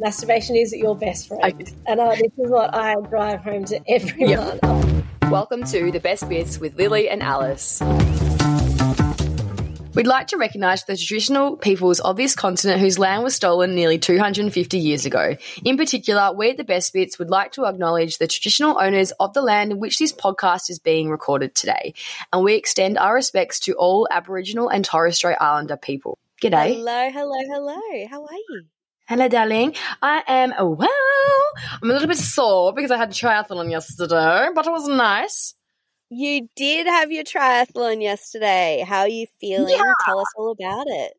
Masturbation is your best friend. and uh, this is what I drive home to everyone. Welcome to the best bits with Lily and Alice. We'd like to recognise the traditional peoples of this continent whose land was stolen nearly 250 years ago. In particular, we at the Best Bits would like to acknowledge the traditional owners of the land in which this podcast is being recorded today. And we extend our respects to all Aboriginal and Torres Strait Islander people. G'day. Hello, hello, hello. How are you? Hello, darling. I am well. I'm a little bit sore because I had a triathlon yesterday, but it was nice. You did have your triathlon yesterday. How are you feeling? Yeah. Tell us all about it.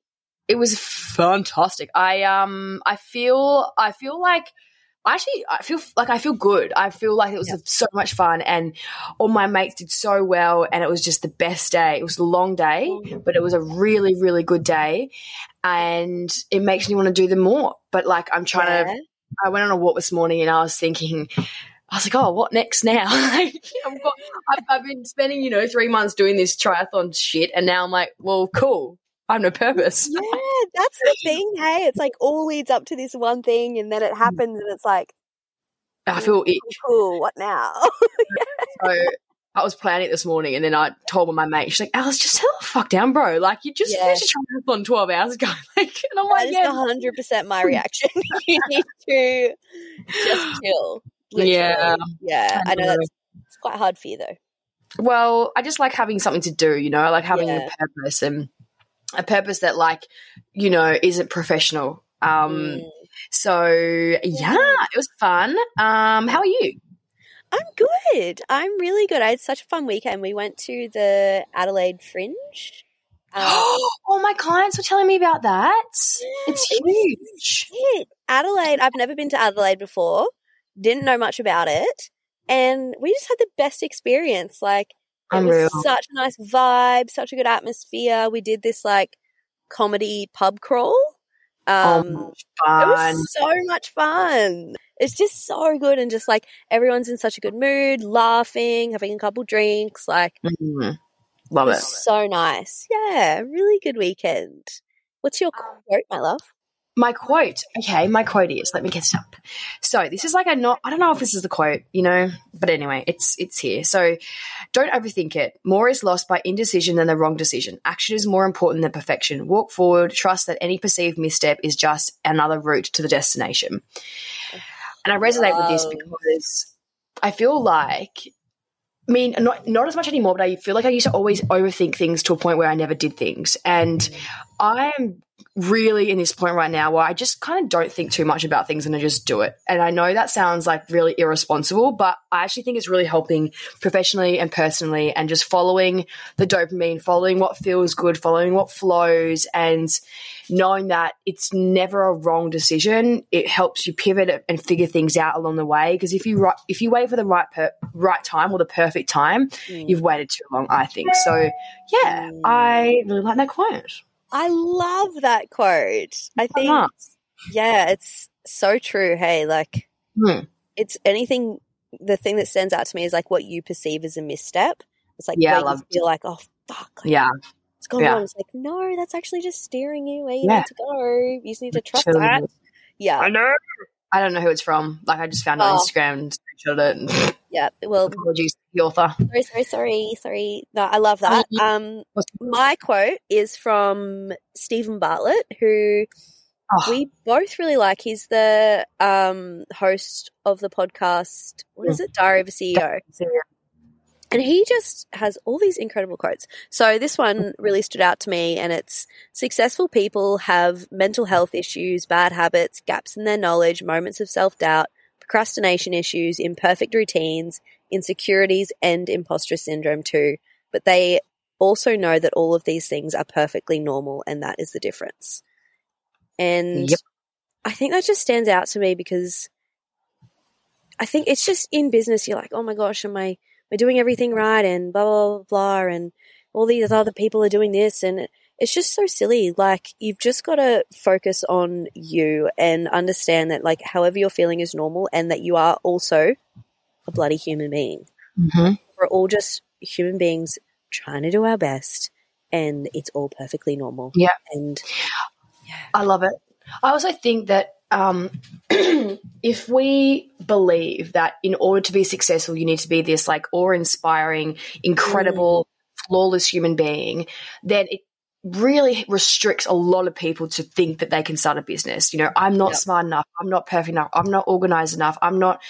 It was fantastic. I um I feel I feel like actually I feel like I feel good. I feel like it was so much fun and all my mates did so well and it was just the best day. It was a long day, but it was a really really good day and it makes me want to do them more. But like I'm trying Yeah. to I went on a walk this morning and I was thinking I was like, oh, what next now? like, I've, got, I've, I've been spending, you know, three months doing this triathlon shit, and now I'm like, well, cool. I have no purpose. Yeah, that's the thing. Hey, it's like all leads up to this one thing, and then it mm. happens, and it's like, I feel itch. cool. What now? So I was planning it this morning, and then I told my mate, she's like, Alice, just settle the fuck down, bro. Like, you just Yeah. finished a triathlon 12 hours ago. Like, and I'm that like, yeah. hundred percent my reaction. you need to just chill. Literally. Yeah. yeah. I know know. that's it's quite hard for you though. Well, I just like having something to do, you know, I like having Yeah. a purpose and a purpose that, like, you know, isn't professional. Um, Mm. So yeah, it was fun. Um, how are you? I'm good. I'm really good. I had such a fun weekend. We went to the Adelaide Fringe. Um, oh, my clients were telling me about that. It's it was huge. it. Adelaide. I've never been to Adelaide before. Didn't know much about it, and we just had the best experience. Like it Unreal. was such a nice vibe, such a good atmosphere. We did this like comedy pub crawl. Um, Oh, it was so much fun. It's just so good, and just like everyone's in such a good mood, laughing, having a couple drinks. Like Mhm. Love it it. so nice. Yeah, really good weekend. What's your quote, my love? My quote. Okay, my quote is. Let me get it up. So this is like a not. I don't know if this is the quote, you know, but anyway, it's it's here. So don't overthink it. More is lost by indecision than the wrong decision. Action is more important than perfection. Walk forward. Trust that any perceived misstep is just another route to the destination. And I resonate with this because I feel like. I mean, not not as much anymore, but I feel like I used to always overthink things to a point where I never did things. And mm. I'm really in this point right now where I just kind of don't think too much about things and I just do it. And I know that sounds like really irresponsible, but I actually think it's really helping professionally and personally and just following the dopamine, following what feels good, following what flows and knowing that it's never a wrong decision. It helps you pivot and figure things out along the way because if you if you wait for the right per- right time or the perfect time, mm. you've waited too long, I think. So, yeah, mm. I really like that quote. I love that quote. I think, nuts. yeah, it's so true. Hey, like, Hmm. it's anything, the thing that stands out to me is like what you perceive as a misstep. It's like, Yeah, I love you feel like, oh, fuck. Like, Yeah. It's gone yeah. wrong. It's like, no, that's actually just steering you where you Yeah. need to go. You just need to trust Totally. that. Yeah. I know. I don't know who it's from. Like I just found it on Oh. Instagram and screenshot it. And Yeah. Well, apologies to the author. sorry, sorry, sorry, sorry. No, I love that. Um, my quote is from Steven Bartlett, who Oh, we both really like. He's the um, host of the podcast. What is it? Diary of a CEO. And he just has all these incredible quotes. So this one really stood out to me, and it's successful people have mental health issues, bad habits, gaps in their knowledge, moments of self doubt, procrastination issues, imperfect routines, insecurities, and imposter syndrome too. But they also know that all of these things are perfectly normal, and that is the difference. And Yep. I think that just stands out to me because I think it's just in business, you're like, oh my gosh, am I we're doing everything right and blah blah blah, blah and all these other people are doing this and it's just so silly like you've just got to focus on you and understand that like however you're feeling is normal and that you are also a bloody human being hmm we're all just human beings trying to do our best and it's all perfectly normal Yeah. and I love it. I also think that um, if we believe that in order to be successful, you need to be this like awe inspiring, incredible, flawless human being, then it really restricts a lot of people to think that they can start a business. You know, I'm not Yep. smart enough. I'm not perfect enough. I'm not organized enough. I'm not,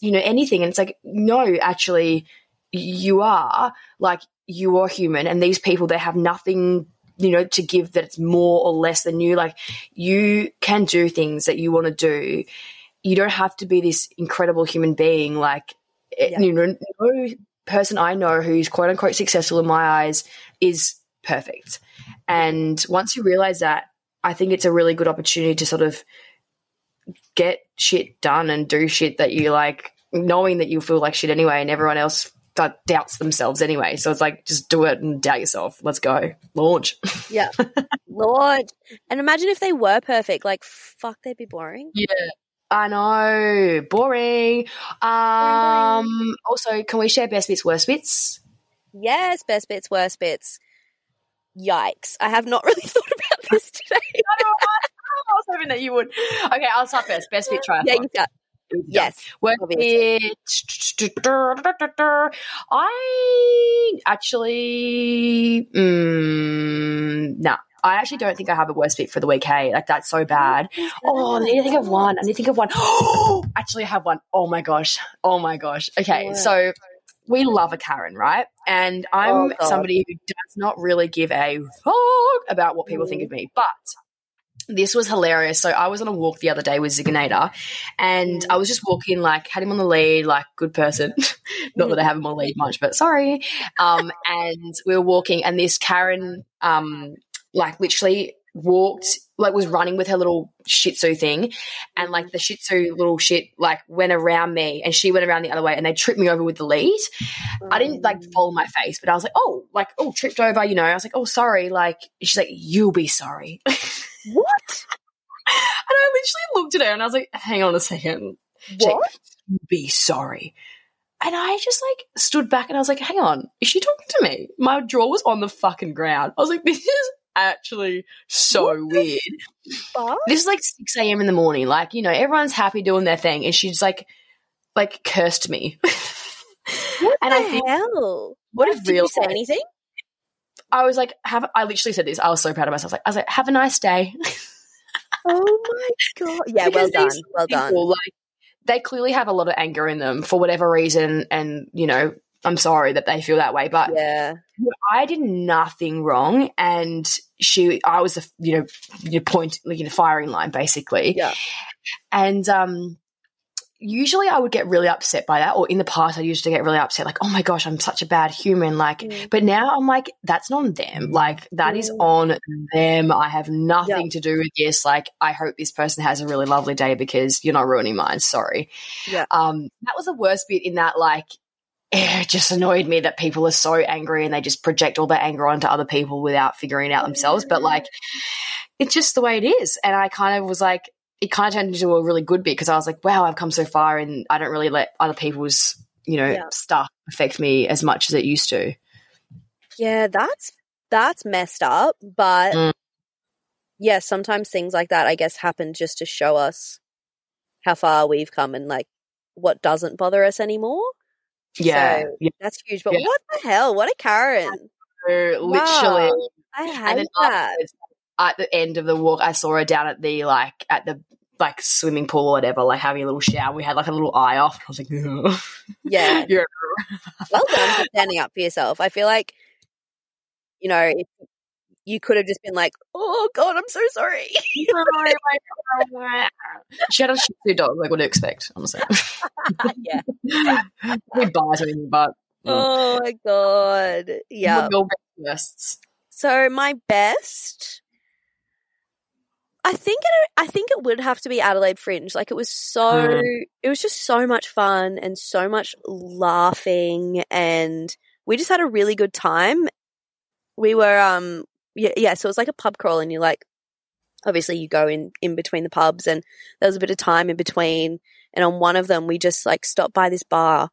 you know, anything. And it's like, no, actually, you are like, you are human. And these people, they have nothing you know, to give that it's more or less than you. Like you can do things that you want to do. You don't have to be this incredible human being. Like, eh, Yeah. you know, no person I know who's quote unquote successful in my eyes is perfect. And once you realize that, I think it's a really good opportunity to sort of get shit done and do shit that you like, knowing that you feel like shit anyway, and everyone else d- doubts themselves anyway. So it's like, just do it and doubt yourself. Let's go. Launch. yeah Launch. and imagine if they were perfect like fuck they'd be boring Yeah. I know. Boring. Um also can we share best bits, worst bits? Yes, best bits, worst bits. Yikes. I have not really thought about this today. I was hoping that you would. Okay, I'll start first. Best bit triathlon. yeah, you got Yes. Worst obviously. bit. I actually, mm, nah. I actually don't think I have a worst bit for the week. Hey, like that's so bad. Oh, I need to think of one. I need to think of one. actually, I have one. Oh my gosh. Oh my gosh. Okay, so we love a Karen, right? And I'm Oh, somebody who does not really give a fuck about what people think of me, but this was hilarious. So I was on a walk the other day with Ziganator and I was just walking, like, had him on the lead, like, good person. Not that I have him on the lead much, but sorry. Um, and we were walking, and this Karen, um, like, literally walked, like, was running with her little Shih Tzu thing, and like the Shih Tzu little shit, like, went around me, and she went around the other way, and they tripped me over with the lead. I didn't like follow my face, but I was like, oh, like, oh, tripped over, you know. I was like, oh, sorry. Like, she's like, you'll be sorry. What? And I literally looked at her and I was like, hang on a second. She's like, What? be sorry. And I just like stood back and I was like, hang on, is she talking to me? My jaw was on the fucking ground. I was like, this is actually so weird. Fuck? This is like 6 a.m. in the morning. Like, you know, everyone's happy doing their thing. And she's like, like cursed me. What and the I think hell? what What I did you say realized- anything? I was like, have, I literally said this. I was so proud of myself. Like, I was like, have a nice day. Oh my god. Yeah, well done. these Well done. Like they clearly have a lot of anger in them for whatever reason, and you know, I'm sorry that they feel that way, but Yeah. I did nothing wrong, and she, I was the you know, your point, like in a firing line, basically, Yeah. and um. Usually, I would get really upset by that, or in the past, I used to get really upset, like, "Oh my gosh, I'm such a bad human." Like, Mm. but now I'm like, that's not on them. Like, that is Mm. on them. I have nothing Yeah. to do with this. Like, I hope this person has a really lovely day because you're not ruining mine. Sorry. Yeah. Um, that was the worst bit in that, like, it just annoyed me that people are so angry and they just project all their anger onto other people without figuring it out themselves. But like, it's just the way it is. And I kind of was like, it kind of turned into a really good bit because I was like, wow, I've come so far and I don't really let other people's, you know, Yeah. stuff affect me as much as it used to. Yeah, that's that's messed up, but Mm. yeah, sometimes things like that I guess happen just to show us how far we've come and like what doesn't bother us anymore. Yeah. So, yeah. That's huge. But Yeah. what the hell? What a Karen. Literally. Wow. I hate that. at the end of the walk, I saw her down at the like at the like swimming pool or whatever, like having a little shower. We had like a little eye off. I was like, Yeah. yeah. Well done for standing up for yourself. I feel like, you know, if you could have just been like, oh God, I'm so sorry. she had a Shih Tzu dog. Like, what do you expect? Honestly, yeah. we buy something, but. Oh my God. Yeah. Your best So my best, I think it, I think it would have to be Adelaide Fringe. Like it was so, Mm. it was just so much fun and so much laughing, and we just had a really good time. We were, um, yeah, yeah. So it was like a pub crawl, and you like, obviously you go in in between the pubs, and there was a bit of time in between. And on one of them, we just like stopped by this bar,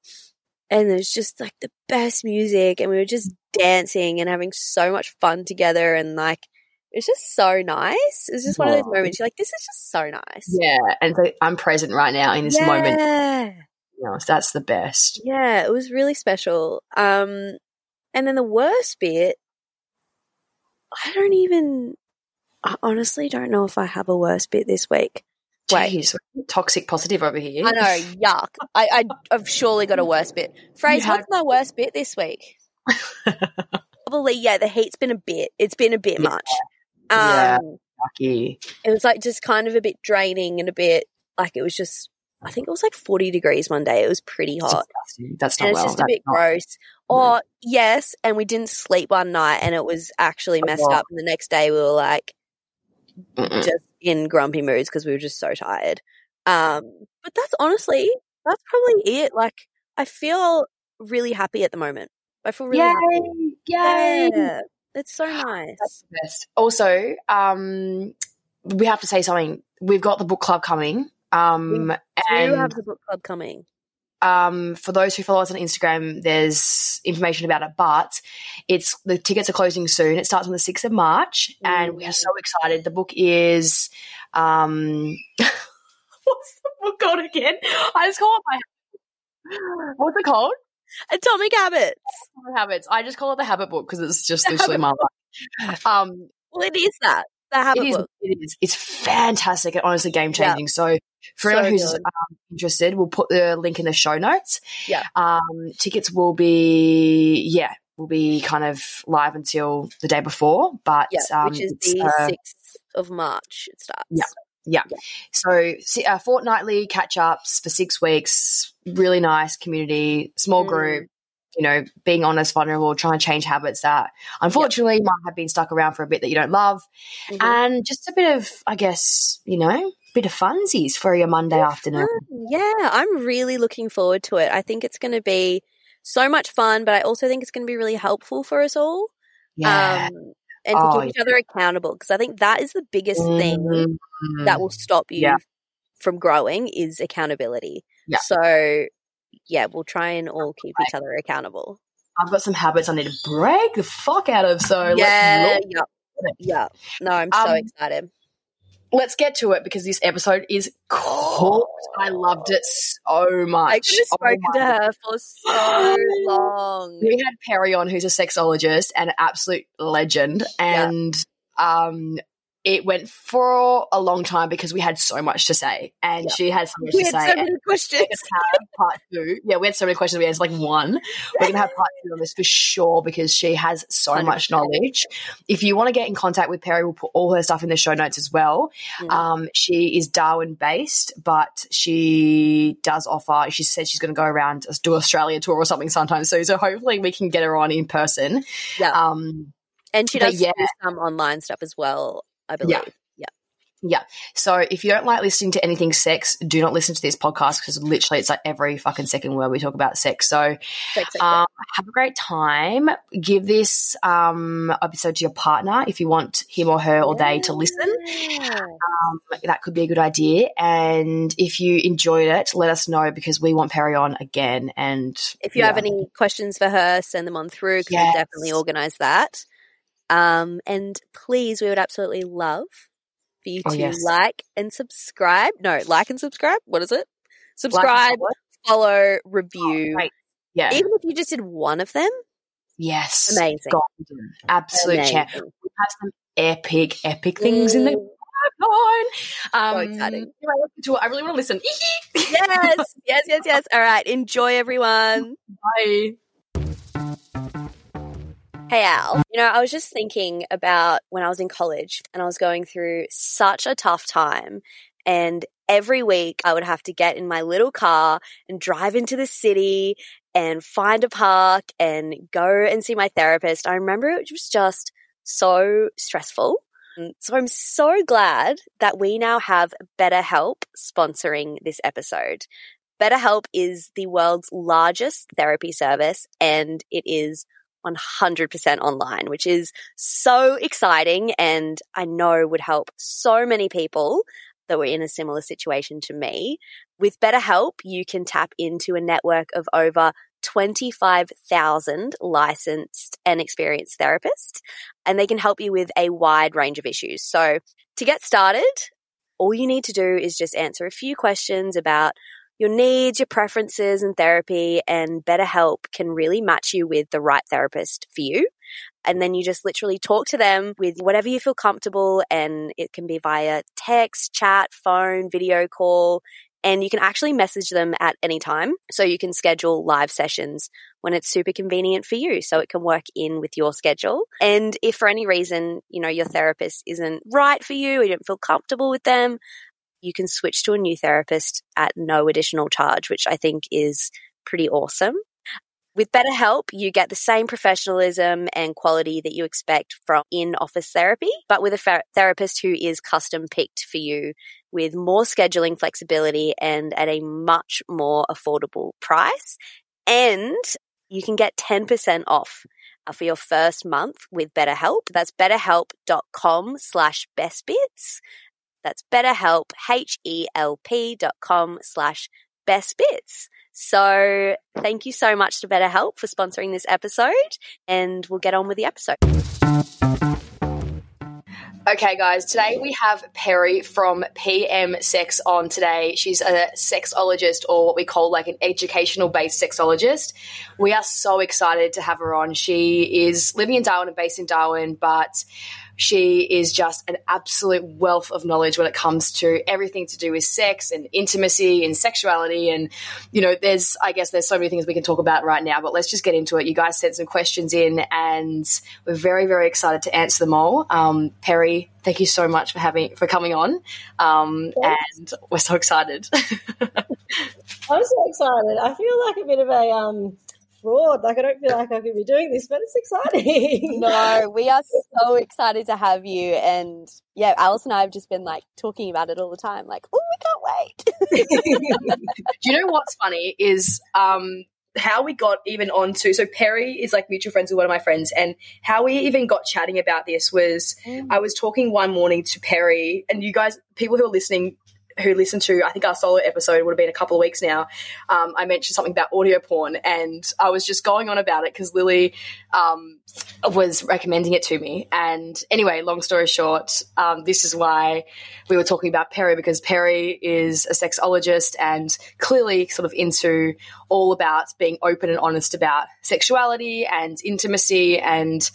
and was just like the best music, and we were just dancing and having so much fun together, and like it's just so nice. It's just one of those moments you're like, this is just so nice. Yeah, and so I'm present right now in this moment. Yeah. You know, that's the best. Yeah, it was really special. Um, and then the worst bit, I don't even, I honestly don't know if I have a worst bit this week. Wait. Jeez, toxic positive over here. I know, yuck. I, I, I've surely got a worst bit. Phrase, have- what's my worst bit this week? Probably, yeah, the heat's been a bit, it's been a bit Yeah. much. Um, Yeah. Lucky. it was like just kind of a bit draining and a bit, like it was just, I think it was like 40 degrees one day. It was pretty hot. Disgusting. That's and not it's well. just a That's bit not- gross. Or yes, and we didn't sleep one night, and it was actually messed Oh. up. And the next day, we were like Mm-mm. just in grumpy moods because we were just so tired. Um, but that's honestly that's probably it. Like I feel really happy at the moment. I feel really happy. Yay! Yay! Yeah, it's so nice. That's the best. Also, um, we have to say something. We've got the book club coming. Um, Do and have the book club coming? um, for those who follow us on Instagram, there's information about it, but it's the tickets are closing soon. It starts on the 6th of March, and we are so excited. The book is um, what's the book called again? I just call it my what's it called? Atomic Habits. Habits. I just call it the habit book because it's just literally my life. Um, Well, it is that the habit it is. book. It is. It's fantastic and honestly game changing. So for So anyone who's um, interested, we'll put the link in the show notes. Yeah. Um, tickets will be yeah will be kind of live until the day before, but Yeah, um, which is the uh, sixth of March. It starts. Yeah. yeah. So uh, fortnightly catch ups for six weeks. Really nice community, small Mm. group. You know, being honest, vulnerable, trying to change habits that unfortunately might have been stuck around for a bit that you don't love Mhm. and just a bit of, I guess, you know, bit of funsies for your Monday afternoon. Yeah, I'm really looking forward to it. I think it's going to be so much fun, but I also think it's going to be really helpful for us all. Yeah. Um, and to Oh, keep each other accountable because I think that is the biggest thing Mhm. that will stop you Yeah. from growing is accountability. Yeah. So, yeah, we'll try and all keep each other accountable. I've got some habits I need to break the fuck out of. So yeah, let's, yeah, yeah. No, I'm so Um, excited. Let's get to it because this episode is cooked. I loved it so much. I could have Oh spoken my to her for so long. We had Perry on, who's a sexologist and an absolute legend, and um, it went for a long time because we had so much to say, and Yeah. she had so much We to had say. so many questions. part two. Yeah, we had so many questions. We had like one. We're gonna have part two on this for sure because she has so 100%. much knowledge. If you want to get in contact with Perry, we'll put all her stuff in the show notes as well. Mm. Um, she is Darwin based, but she does offer. She said she's going to go around do Australia tour or something sometime soon. So hopefully we can get her on in person. Yeah. Um, And she does yeah. do some online stuff as well, I believe. Yeah. Yeah. Yeah. So if you don't like listening to anything sex, do not listen to this podcast because literally it's like every fucking second word we talk about sex. So Sex, sex, um, have a great time. Give this um, episode to your partner if you want him or her or they to listen. Um, that could be a good idea. And if you enjoyed it, let us know because we want Perry on again. And If you have any questions for her, send them on through because Yes. we'll definitely organise that. Um, and please, we would absolutely love for you Oh, to yes. like and subscribe. No, like and subscribe. What is it? Subscribe, follow. follow, review. Great. Yeah. Even if you just did one of them, yes. amazing. Golden. Absolute. Amazing. We have some epic, epic things in the Mm. pipeline. Um, exciting. to it. I really want to listen. yes, yes, yes, yes. All right. Enjoy, everyone. Bye. Hey, Al. You know, I was just thinking about when I was in college and I was going through such a tough time. And every week I would have to get in my little car and drive into the city and find a park and go and see my therapist. I remember it was just so stressful. Mm, so I'm so glad that we now have BetterHelp sponsoring this episode. BetterHelp is the world's largest therapy service and it is 100% online, which is so exciting and I know would help so many people that were in a similar situation to me. With BetterHelp, you can tap into a network of over 25,000 licensed and experienced therapists, and they can help you with a wide range of issues. So to get started, all you need to do is just answer a few questions about your needs, your preferences, and therapy, and BetterHelp can really match you with the right therapist for you. And then you just literally talk to them with whatever you feel comfortable, and it can be via text, chat, phone, video call. And you can actually message them at any time. So you can schedule live sessions when it's super convenient for you. So it can work in with your schedule. And if for any reason, you know, your therapist isn't right for you, or you don't feel comfortable with them, you can switch to a new therapist at no additional charge, which I think is pretty awesome. With BetterHelp, you get the same professionalism and quality that you expect from in office therapy, but with a fer- therapist who is custom picked for you with more scheduling flexibility and at a much more affordable price. And you can get 10% off uh, for your first month with BetterHelp. That's betterhelp.com slash bestbits. That's betterhelp, H-E-L-P dot com slash bestbits. So thank you so much to BetterHelp for sponsoring this episode and we'll get on with the episode. Okay, guys, today we have Perry from PM Sex on today. She's a sexologist or what we call like an educational based sexologist. We are so excited to have her on. She is living in Darwin and based in Darwin, but she is just an absolute wealth of knowledge when it comes to everything to do with sex and intimacy and sexuality. And, you know, there's, I guess there's so many things we can talk about right now, but let's just get into it. You guys sent some questions in and we're very, very excited to answer them all. Um, Perry, thank you so much for having, for coming on. Um, and we're so excited. I'm so excited. I feel like a bit of a um, fraud. Like I don't feel like I could be doing this, but it's exciting. No, we are so excited to have you. And yeah, Alice and I have just been like talking about it all the time. Like, oh, we can't wait. Do you know what's funny is um, how we got even onto so Perry is like mutual friends with one of my friends, and how we even got chatting about this was I was talking one morning to Perry, and you guys, people who are listening. Who listened to, I think our solo episode would have been a couple of weeks now. Um, I mentioned something about audio porn, and I was just going on about it because Lily um, was recommending it to me. And anyway, long story short, um, this is why we were talking about Perry because Perry is a sexologist and clearly sort of into all about being open and honest about sexuality and intimacy. And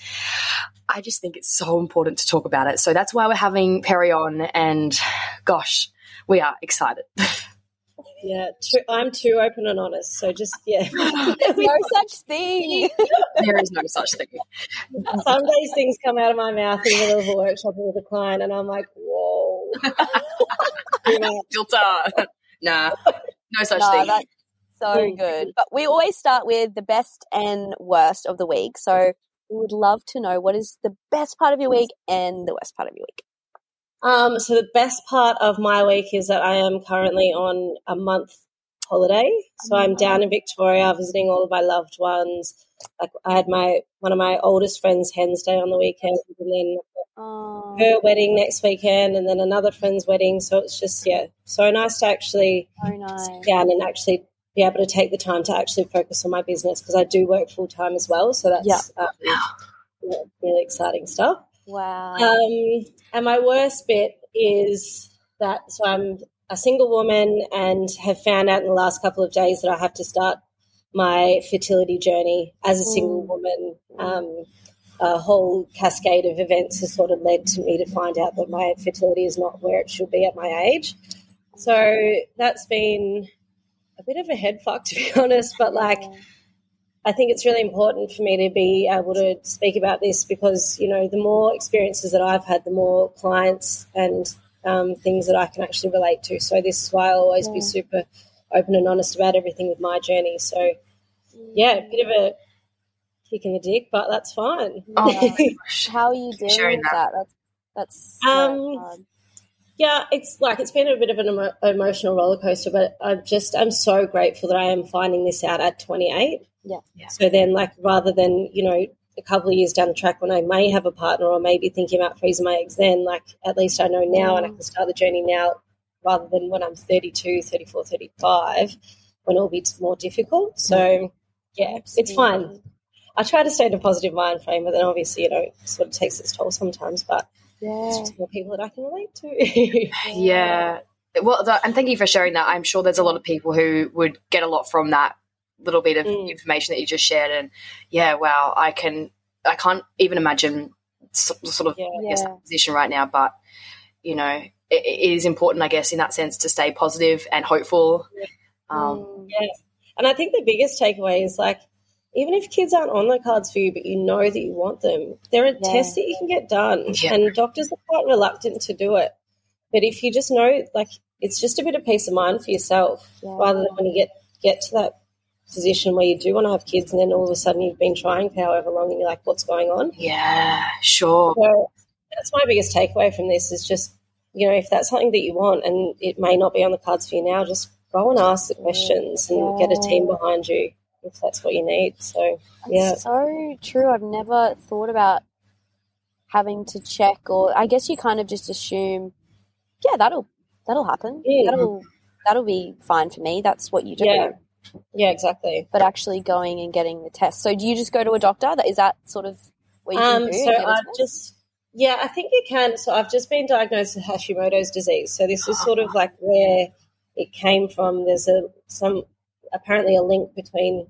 I just think it's so important to talk about it. So that's why we're having Perry on. And gosh, we are excited. yeah, too, I'm too open and honest. So just yeah, There's no such thing. there is no such thing. some days things come out of my mouth in the middle of a workshop with a client, and I'm like, whoa. Filter. Uh, nah, no such No, thing. that's so good. But we always start with the best and worst of the week. So we would love to know what is the best part of your week and the worst part of your week. Um, so the best part of my week is that I am currently on a month holiday. So I'm down in Victoria visiting all of my loved ones. Like I had my one of my oldest friends' hen's day on the weekend, and then Oh, her wedding next weekend, and then another friend's wedding. So it's just yeah, so nice to actually so nice. sit down and actually be able to take the time to actually focus on my business because I do work full time as well. So that's um, you know, really exciting stuff. Wow. Um, and my worst bit is that so I'm a single woman and have found out in the last couple of days that I have to start my fertility journey as a single Mm. woman. Um, a whole cascade of events has sort of led to me to find out that my fertility is not where it should be at my age. So that's been a bit of a head fuck, to be honest. But like, I think it's really important for me to be able to speak about this because, you know, the more experiences that I've had, the more clients and um, things that I can actually relate to. So this is why I'll always be super open and honest about everything with my journey. So, yeah, a bit of a kick in the dick, but that's fine. Oh. How are you dealing Sharing with that. that? That's that's Um. Yeah, it's like it's been a bit of an emo- emotional roller coaster, but I'm just I'm so grateful that I am finding this out at 28. Yeah. Yeah. So then, like, rather than you know a couple of years down the track when I may have a partner or maybe thinking about freezing my eggs, then like at least I know now and I mm. can start the journey now, rather than when I'm 32, 34, 35, when it'll be more difficult. So mm. yeah, it's fine. I try to stay in a positive mind frame, but then obviously you know it sort of takes its toll sometimes. But Yeah. it's just more people that I can relate to. Yeah. Well, the, and thank you for sharing that. I'm sure there's a lot of people who would get a lot from that little bit of Mm. information that you just shared. And yeah, wow, I can, I can't even imagine so, sort of Yeah. Guess, Yeah. position right now. But you know, it, it is important, I guess, in that sense, to stay positive and hopeful. Um, Mm. Yeah. And I think the biggest takeaway is like, even if kids aren't on the cards for you, but you know that you want them, there are Yeah. tests that you can get done, Yeah. and doctors are quite reluctant to do it. But if you just know, like, it's just a bit of peace of mind for yourself, Yeah. rather than when you get get to that position where you do want to have kids, and then all of a sudden you've been trying for however long, and you're like, what's going on? yeah, sure. So that's my biggest takeaway from this is just, you know, if that's something that you want and it may not be on the cards for you now, just go and ask the questions and get a team behind you if that's what you need. So, yeah. It's so true. I've never thought about having to check, or I guess you kind of just assume, yeah, that'll that'll happen. Mm. That'll that'll be fine for me. That's what you do. Yeah. Yeah, exactly. But actually going and getting the test. So do you just go to a doctor? That is that sort of what you can Um, do? so I've just, yeah, I think you can. So I've just been diagnosed with Hashimoto's disease. So this is sort of like where it came from. There's a some apparently a link between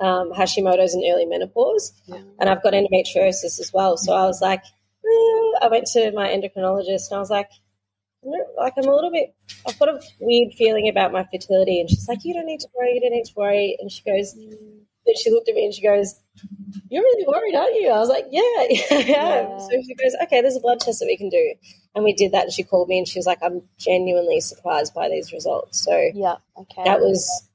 um, Hashimoto's and early menopause, and I've got endometriosis as well. So I was like, eh, I went to my endocrinologist and I was like, like I'm a little bit, I've got a weird feeling about my fertility, and she's like, you don't need to worry, you don't need to worry, and she goes, then she looked at me and she goes, you're really worried, aren't you? I was like, yeah, yeah, Yeah. So she goes, okay, there's a blood test that we can do. And we did that. And she called me and she was like, I'm genuinely surprised by these results. So yeah. Okay. that was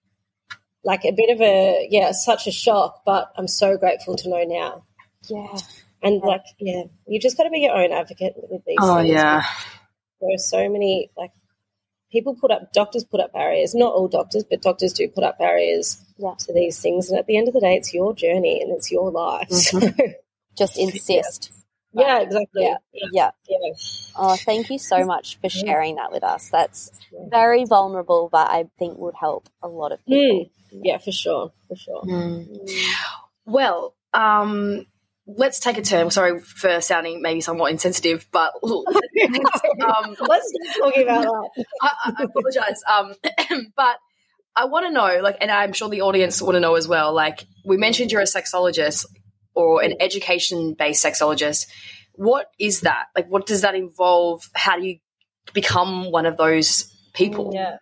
like a bit of a, yeah, such a shock, but I'm so grateful to know now. yeah. And like, yeah, you just got to be your own advocate with these Oh things. yeah, There are so many, like, people put up, doctors put up barriers. Not all doctors, but doctors do put up barriers Yeah. to these things. And at the end of the day, it's your journey and it's your life. Mm-hmm. So, Just insist. yeah, exactly. Yeah. Yeah. Yeah. yeah. Oh, thank you so much for sharing that with us. That's very vulnerable, but I think would help a lot of people. Mm. Yeah, for sure. For sure. Well, um, let's take a turn. Sorry for sounding maybe somewhat insensitive, but um, Let's talking about that. I, I apologize. Um, but I want to know, like, and I'm sure the audience want to know as well. Like, we mentioned you're a sexologist or an education-based sexologist. What is that? Like, what does that involve? How do you become one of those people? Yeah.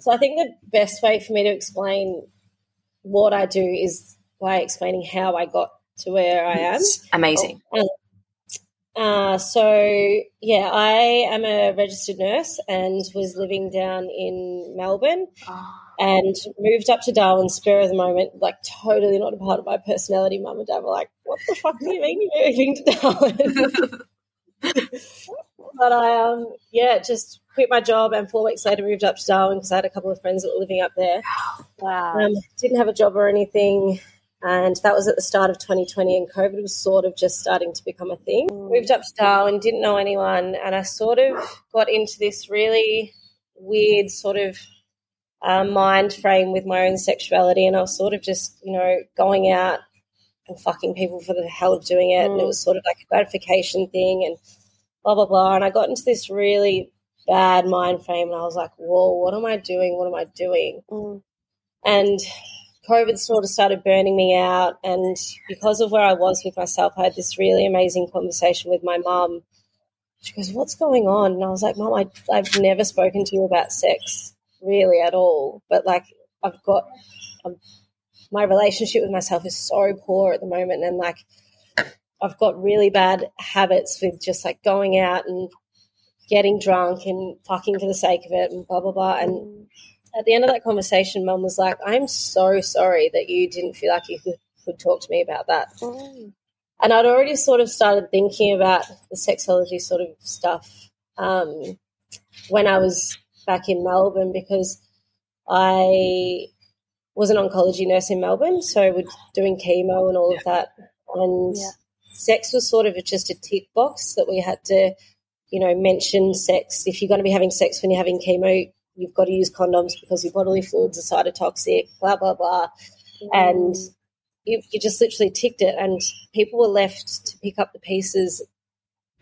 So I think the best way for me to explain what I do is by explaining how I got to where I am. Amazing. Uh, so yeah, I am a registered nurse and was living down in Melbourne and moved up to Darwin spur of the moment, like totally not a part of my personality. Mum and dad were like, "What the fuck do you mean you're moving to Darwin?" but I um yeah just quit my job and four weeks later moved up to Darwin because I had a couple of friends that were living up there. Wow. Um, didn't have a job or anything, and that was at the start of 2020, and COVID was sort of just starting to become a thing. Mm. Moved up to Darwin, didn't know anyone, and I sort of got into this really weird sort of uh, mind frame with my own sexuality, and I was sort of just you know going out and fucking people for the hell of doing it, and it mm. was sort of like a gratification thing, and blah blah blah. And I got into this really bad mind frame, and I was like, "Whoa, what am I doing? What am I doing?" Mm. And COVID sort of started burning me out, and because of where I was with myself, I had this really amazing conversation with my mum. She goes, "What's going on?" And I was like, "Mum, I, I've never spoken to you about sex really at all, but like I've got." Um, my relationship with myself is so poor at the moment and like I've got really bad habits with just like going out and getting drunk and fucking for the sake of it and blah blah blah and at the end of that conversation mum was like I'm so sorry that you didn't feel like you could, could talk to me about that and I'd already sort of started thinking about the sexology sort of stuff um, when I was back in Melbourne because I was an oncology nurse in Melbourne, so we're doing chemo and all of that. And Yeah. sex was sort of just a tick box that we had to, you know, mention sex. If you're going to be having sex when you're having chemo, you've got to use condoms because your bodily fluids are cytotoxic, blah, blah, blah. And you, you just literally ticked it, and people were left to pick up the pieces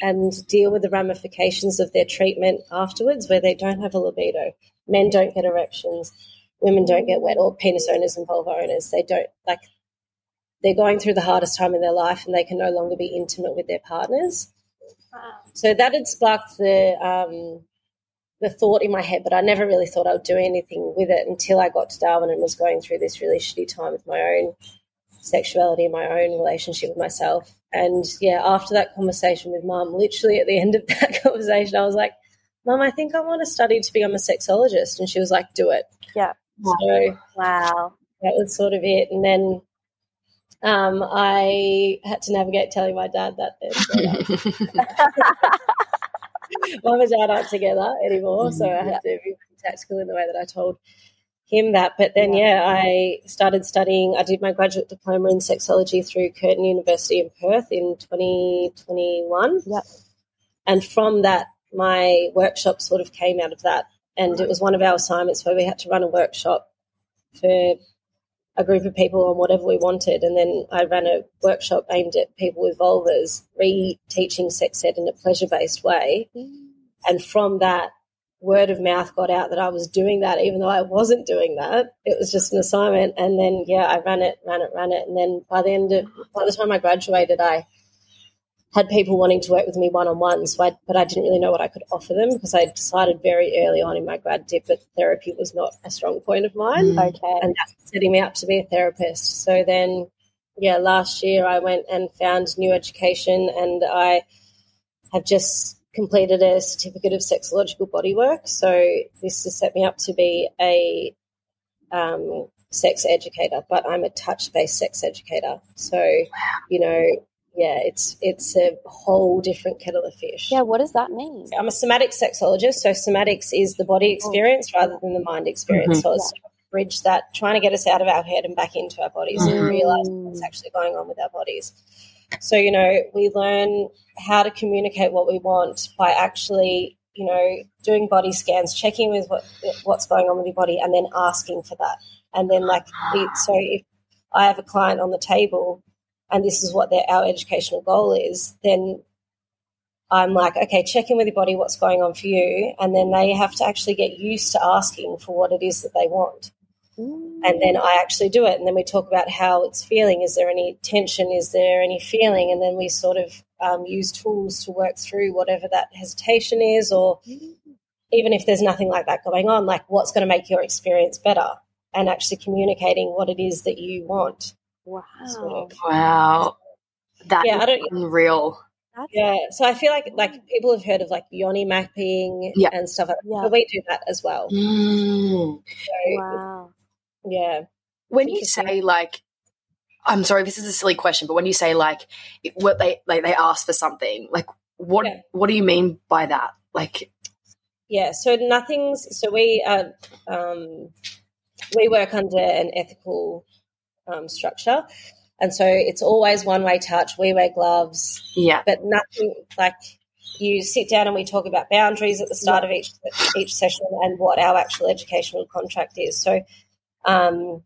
and deal with the ramifications of their treatment afterwards, where they don't have a libido. Men don't get erections women don't get wet, or penis owners and vulva owners. They don't like they're going through the hardest time in their life, and they can no longer be intimate with their partners. So that had sparked the um, the thought in my head, but I never really thought I would do anything with it until I got to Darwin and was going through this really shitty time with my own sexuality, my own relationship with myself. And yeah, after that conversation with mum, literally at the end of that conversation, I was like, Mum, I think I want to study to become a sexologist. And she was like, Do it. Yeah. So Wow. that was sort of it. And then um, I had to navigate telling my dad that then. Mum and dad aren't together anymore, mm, so I had to be tactical in the way that I told him that. But then, yeah, I started studying. I did my graduate diploma in sexology through Curtin University in Perth in 2021. Yep. And from that, my workshop sort of came out of that. And it was one of our assignments where we had to run a workshop for a group of people on whatever we wanted. And then I ran a workshop aimed at people with vulvas, re-teaching sex ed in a pleasure-based way. Mm. And from that, word of mouth got out that I was doing that, even though I wasn't doing that. It was just an assignment. And then, yeah, I ran it, ran it, ran it. And then by the end of, by the time I graduated, I had people wanting to work with me one on one. So I, but I didn't really know what I could offer them because I decided very early on in my grad dip that therapy was not a strong point of mine Okay. and that's setting me up to be a therapist. So then, yeah, last year I went and found new education, and I have just completed a certificate of sexological bodywork. So this has set me up to be a um, sex educator, but I'm a touch-based sex educator. So, you know, yeah, it's it's a whole different kettle of fish. Yeah. What does that mean? I'm a somatic sexologist, so somatics is the body oh. experience rather than the mind experience. Mm-hmm. So it's sort of a bridge that trying to get us out of our head and back into our bodies and mm. realize what's actually going on with our bodies. So, you know, we learn how to communicate what we want by actually, you know, doing body scans, checking with what what's going on with your body, and then asking for that. And then, like, so if I have a client on the table and this is what their, our educational goal is, then I'm like, okay, check in with your body, what's going on for you. And then they have to actually get used to asking for what it is that they want. And then I actually do it. And then we talk about how it's feeling. Is there any tension? Is there any feeling? And then we sort of um, use tools to work through whatever that hesitation is, or even if there's nothing like that going on, like what's going to make your experience better and actually communicating what it is that you want. Wow. Wow. That Yeah, I don't- unreal. That's Yeah, so I feel like like people have heard of like yoni mapping Yeah. and stuff like that. Yeah. But we do that as well. Mm. So, wow. yeah. When you say like, I'm sorry, this is a silly question, but when you say like, it, what they like, they ask for something, like, what Yeah. what do you mean by that? Like, Yeah, so nothing's so we uh, um, we work under an ethical um, structure, and so it's always one way touch. We wear gloves, yeah, but nothing like you sit down and we talk about boundaries at the start of each each session and what our actual educational contract is. So, um,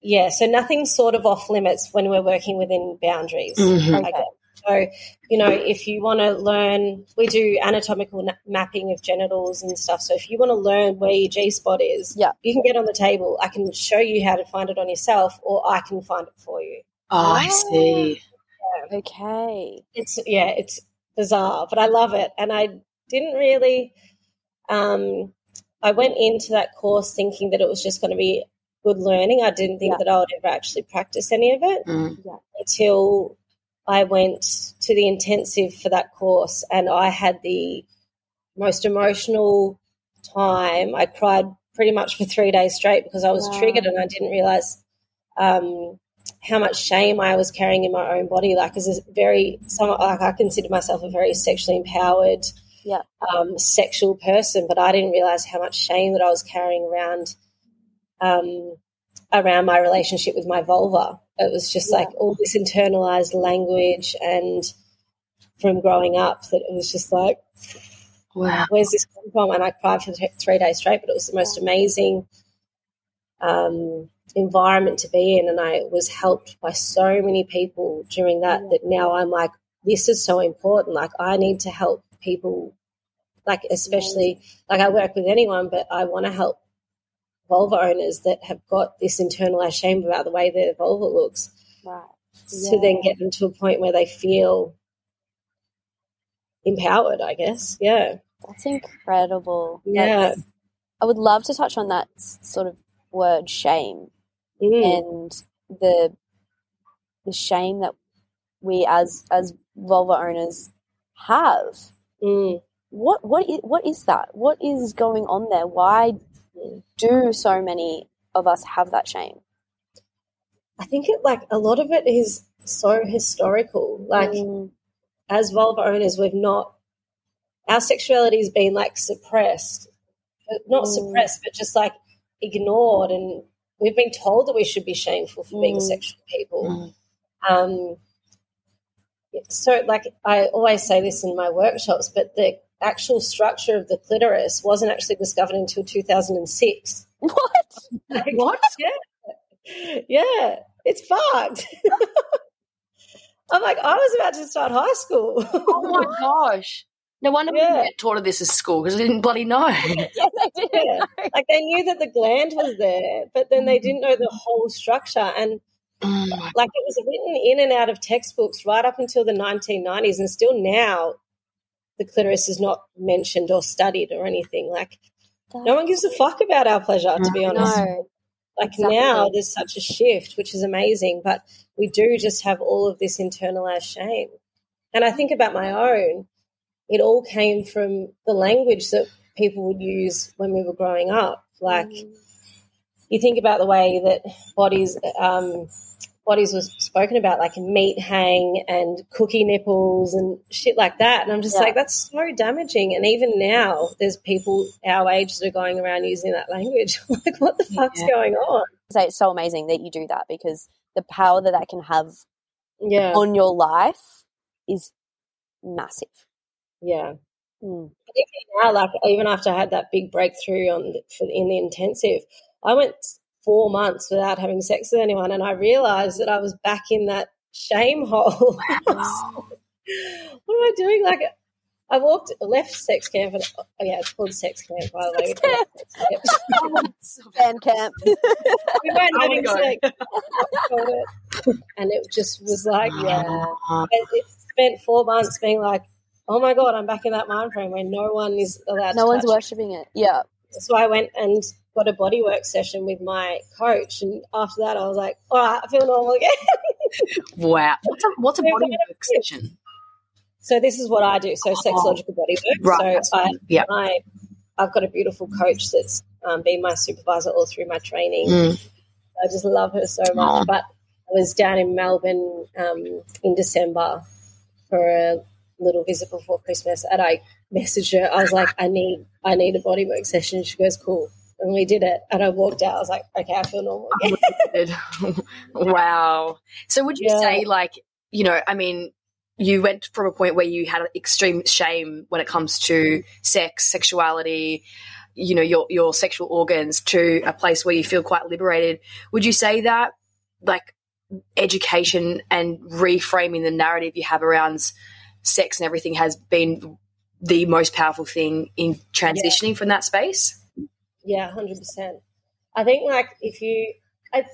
yeah, so nothing's sort of off limits when we're working within boundaries. Mhm. Guess. So, you know, if you want to learn, we do anatomical na- mapping of genitals and stuff. So, if you want to learn where your G spot is, Yeah. you can get on the table. I can show you how to find it on yourself, or I can find it for you. oh, I see. Okay. it's yeah, it's bizarre, but I love it. And I didn't really. Um, I went into that course thinking that it was just going to be good learning. I didn't think Yeah. that I would ever actually practice any of it Mm. until I went to the intensive for that course, and I had the most emotional time. I cried pretty much for three days straight because I was Wow. triggered, and I didn't realize um, how much shame I was carrying in my own body. Like, as a very, some like I consider myself a very sexually empowered, Yeah. um, sexual person, but I didn't realize how much shame that I was carrying around. Um, around my relationship with my vulva. It was just like all this internalized language and from growing up that it was just like, Wow. where's this come from? And I cried for three days straight, but it was the most amazing um, environment to be in. And I was helped by so many people during that, that now I'm like, this is so important. Like, I need to help people, like, especially, like, I work with anyone, but I want to help vulva owners that have got this internalized shame about the way their vulva looks Right. to then get them to a point where they feel empowered, I guess. Yeah. That's incredible. Yeah. That's- I would love to touch on that sort of word shame Mm. and the the shame that we as as vulva owners have. Mm. What what is, what is that? What is going on there? Why do so many of us have that shame? I think it like a lot of it is so historical. Like Mm, as vulva owners, we've not our sexuality has been like suppressed, not Mm. suppressed, but just like ignored, and we've been told that we should be shameful for being Mm. sexual people. Mm. Um, so, like I always say this in my workshops, but the actual structure of the clitoris wasn't actually discovered until 2006. what? Like, What? Yeah. Yeah. It's fucked. I'm like, I was about to start high school. Oh my gosh. No wonder we Yeah. didn't get taught of this at school because I didn't bloody know. yeah, they did. Yeah. like they knew that the gland was there, but then they didn't know the whole structure. And Mm. like it was written in and out of textbooks right up until the 1990s, and still now the clitoris is not mentioned or studied or anything. Like no one gives a fuck about our pleasure, to be honest. No. Like Exactly. now, there's such a shift, which is amazing. But we do just have all of this internalized shame. And I think about my own, it all came from the language that people would use when we were growing up. Like, you think about the way that bodies, um, bodies was spoken about, like meat hang and cookie nipples and shit like that. And I'm just Yeah. like, that's so damaging. And even now, there's people our age that are going around using that language. like, what the fuck's Yeah. going on? say it's so amazing that you do that because the power that that can have Yeah, on your life is massive. yeah. Mm. Even now, like even after I had that big breakthrough on the, for, in the intensive, I went four months without having sex with anyone, and I realized that I was back in that shame hole. what am I doing? Like, I walked left sex camp, and oh yeah, it's called sex camp by the way. Sex camp. We weren't Oh having sex, That's called it. and it just was like, yeah. It, it spent four months being like, oh my god, I'm back in that mind frame where no one is allowed. no one's touch worshipping it. Yeah. So I went and got a bodywork session with my coach, and after that, I was like, all right, I feel normal again. wow. What's a what's a bodywork session? so this is what I do. So sexological bodywork. Right. So I. Yeah. I, I've got a beautiful coach that's um, been my supervisor all through my training. Mm. I just love her so much. Aw. But I was down in Melbourne um, in December for a little visit before Christmas, and I messaged her. I was like, I need I need a bodywork session. She goes, cool. And we did it, and I walked out. I was like, okay, I feel normal again. wow. So would you Yeah. say like, you know, I mean, you went from a point where you had extreme shame when it comes to sex, sexuality, you know, your your sexual organs to a place where you feel quite liberated. Would you say that like education and reframing the narrative you have around sex and everything has been the most powerful thing in transitioning from that space? Yeah, hundred percent. I think like if you, I,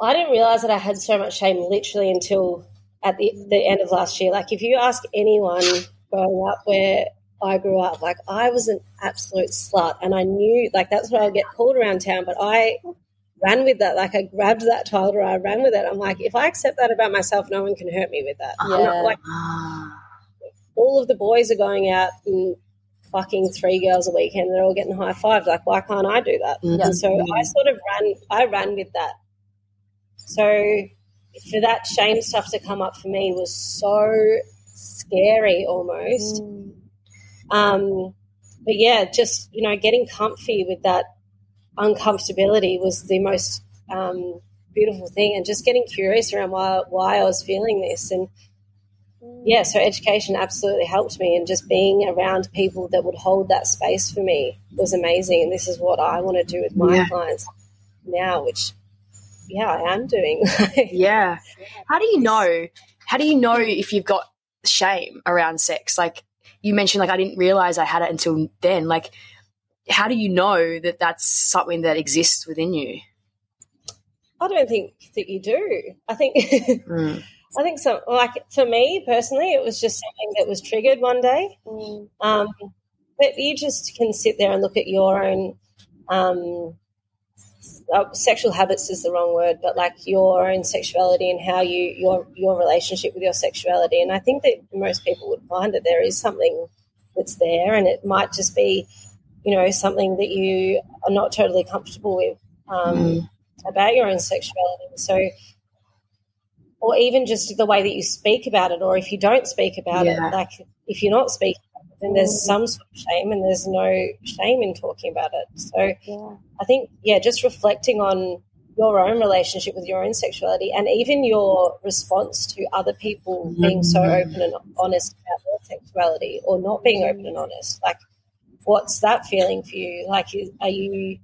I didn't realize that I had so much shame literally until at the the end of last year. Like if you ask anyone growing up where I grew up, like I was an absolute slut, and I knew like that's what I would get called around town. But I ran with that. Like I grabbed that title, I ran with it. I'm like, if I accept that about myself, no one can hurt me with that. I'm not Yeah. like all of the boys are going out and fucking three girls a weekend. They're all getting high fives. Like, why can't I do that? And so I sort of ran. I ran with that. So for that shame stuff to come up for me was so scary, almost. Um, but yeah, just you know, getting comfy with that uncomfortability was the most um, beautiful thing, and just getting curious around why why I was feeling this and yeah, so education absolutely helped me, and just being around people that would hold that space for me was amazing. And this is what I want to do with my Yeah. clients now, which, yeah, I am doing. Yeah. How do you know? How do you know if you've got shame around sex? Like you mentioned, like I didn't realize I had it until then. Like, how do you know that that's something that exists within you? I don't think that you do. I think. Hmm. I think so. Like for me personally, it was just something that was triggered one day. Um, but you just can sit there and look at your own um, uh, sexual habits is the wrong word, but like your own sexuality and how you your your relationship with your sexuality. And I think that most people would find that there is something that's there, and it might just be, you know, something that you are not totally comfortable with um, about your own sexuality. So or even just the way that you speak about it, or if you don't speak about Yeah. it, like if you're not speaking, then there's some sort of shame, and there's no shame in talking about it. So I think, yeah, just reflecting on your own relationship with your own sexuality, and even your response to other people being so mm-hmm. open and honest about their sexuality, or not being open and honest, like what's that feeling for you? Like, are you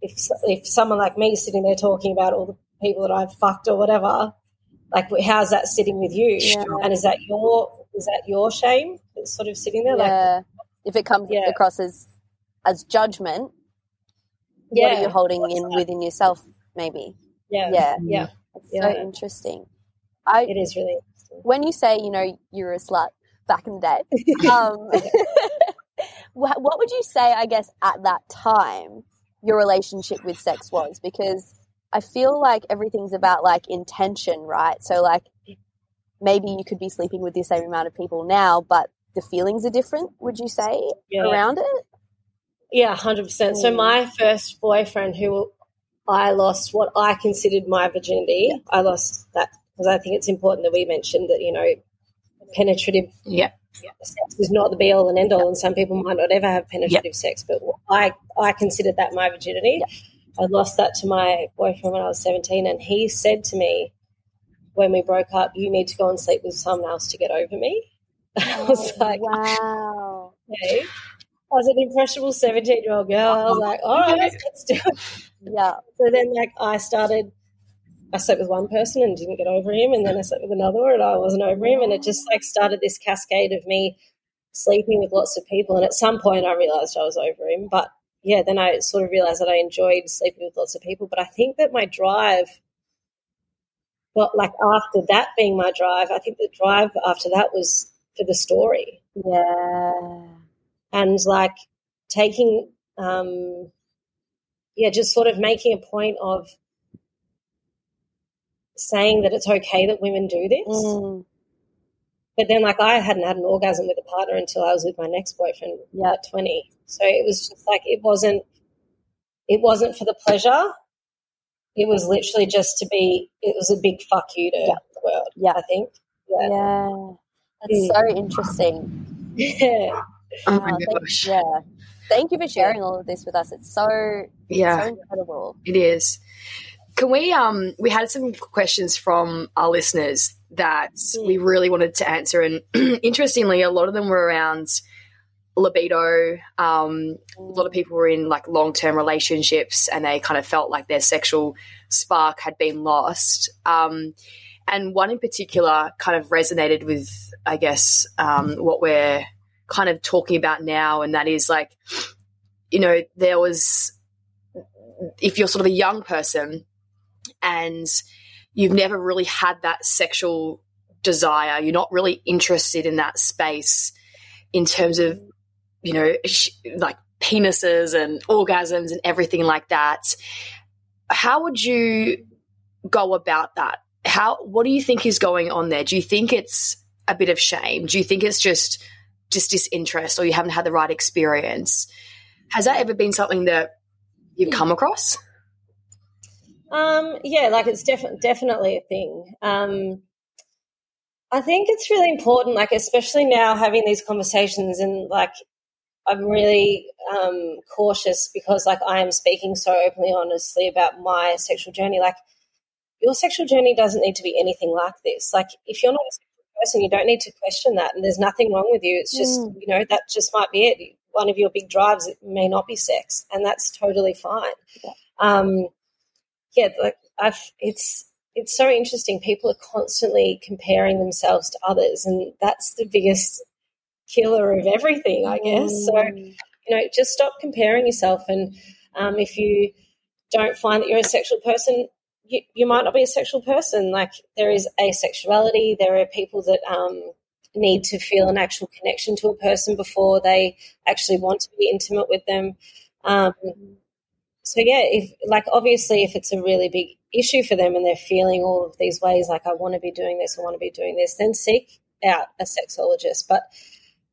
if if someone like me is sitting there talking about all the people that I've fucked or whatever, like how's that sitting with you? And is that your is that your shame that's sort of sitting there? Like, yeah. If it comes Yeah. across as as judgment, what are you holding What's in that? within yourself? Maybe. yeah, Yeah. yeah, It's Yeah. so interesting. I it is really interesting. when you say you know you're a slut back in the day, um, what would you say? I guess at that time, your relationship with sex was because I feel like everything's about like intention, right? So like maybe you could be sleeping with the same amount of people now, but the feelings are different. Would you say Yeah. around it? Yeah, hundred percent. So Mm. my first boyfriend, who I lost what I considered my virginity, I lost that because I think it's important that we mentioned that you know penetrative Yeah. sex is not the be all and end all, and some people might not ever have penetrative sex, but I I considered that my virginity. I lost that to my boyfriend when I was seventeen, and he said to me when we broke up, "You need to go and sleep with someone else to get over me." I was oh, like, wow. okay. I was an impressionable 17 year old girl. I was like, all right, let's do it. Yeah. So then, like, I started, I slept with one person and didn't get over him. And then I slept with another and I wasn't over him. And it just, like, started this cascade of me sleeping with lots of people. And at some point, I realized I was over him. But yeah, then I sort of realized that I enjoyed sleeping with lots of people. But I think that my drive, well, like, after that being my drive, I think the drive after that was for the story Yeah. and like taking um yeah just sort of making a point of saying that it's okay that women do this Mm. But then like i hadn't had an orgasm with a partner until i was with my next boyfriend Yeah. at 20 so it was just like it wasn't it wasn't for the pleasure it was literally just to be it was a big fuck you to Yeah. the world Yeah. i think Yeah. Yeah. That's so interesting. Yeah. Oh my thank- gosh. yeah. Thank you for sharing all of this with us. It's so Yeah. so incredible. It is. Can we um we had some questions from our listeners that we really wanted to answer and interestingly a lot of them were around libido. Um a lot of people were in like long-term relationships and they kind of felt like their sexual spark had been lost. Um and one in particular kind of resonated with i guess um what we're kind of talking about now and that is like you know there was if you're sort of a young person and you've never really had that sexual desire, you're not really interested in that space in terms of, you know, sh- like penises and orgasms and everything like that. How would you go about that? How, what do you think is going on there? Do you think it's a bit of shame? Do you think it's just, just disinterest or you haven't had the right experience? Has that ever been something that you've come across? Um, yeah, like it's def- definitely a thing. Um, I think it's really important, like especially now having these conversations, and like I'm really um, cautious because like I am speaking so openly, honestly about my sexual journey. Like your sexual journey doesn't need to be anything like this. Like if you're not a sexual person, you don't need to question that, and there's nothing wrong with you. It's just you know that just might be it. One of your big drives it may not be sex, and that's totally fine. Um, yeah, like I've it's it's so interesting. People are constantly comparing themselves to others, and that's the biggest killer of everything, I guess. So you know, just stop comparing yourself, and um, if you don't find that you're a sexual person, you, you might not be a sexual person. Like there is asexuality. There are people that um, need to feel an actual connection to a person before they actually want to be intimate with them. Um, so yeah, if like obviously if it's a really big issue for them and they're feeling all of these ways, like I want to be doing this, I want to be doing this, then seek out a sexologist. But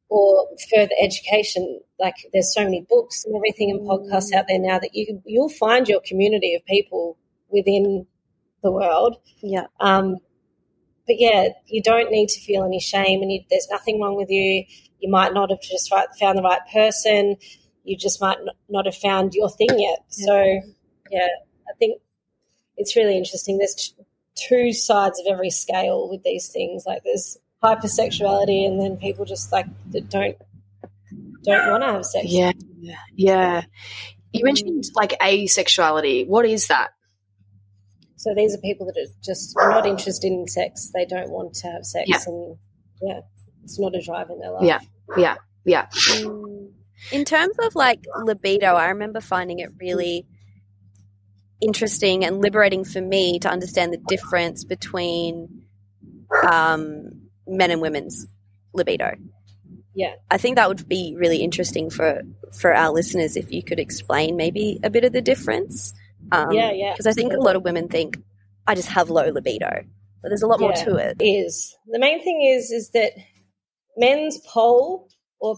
or further education, like there's so many books and everything and podcasts out there now that you you'll find your community of people within the world. Yeah. Um, but yeah, you don't need to feel any shame, and you, there's nothing wrong with you. You might not have just right, found the right person. You just might not have found your thing yet. So, yeah, I think it's really interesting. There's two sides of every scale with these things. Like there's hypersexuality, and then people just like that don't don't want to have sex. Yeah, yeah. You mentioned mm. like asexuality. What is that? So these are people that are just not interested in sex. They don't want to have sex, Yeah. and yeah, it's not a drive in their life. Yeah, yeah, yeah. Mm. In terms of like libido, I remember finding it really interesting and liberating for me to understand the difference between um, men and women's libido. Yeah. I think that would be really interesting for for our listeners if you could explain maybe a bit of the difference. Um, Yeah, yeah, Because I think a lot of women think I just have low libido, but there's a lot more to it. Is the main thing is is that men's pole or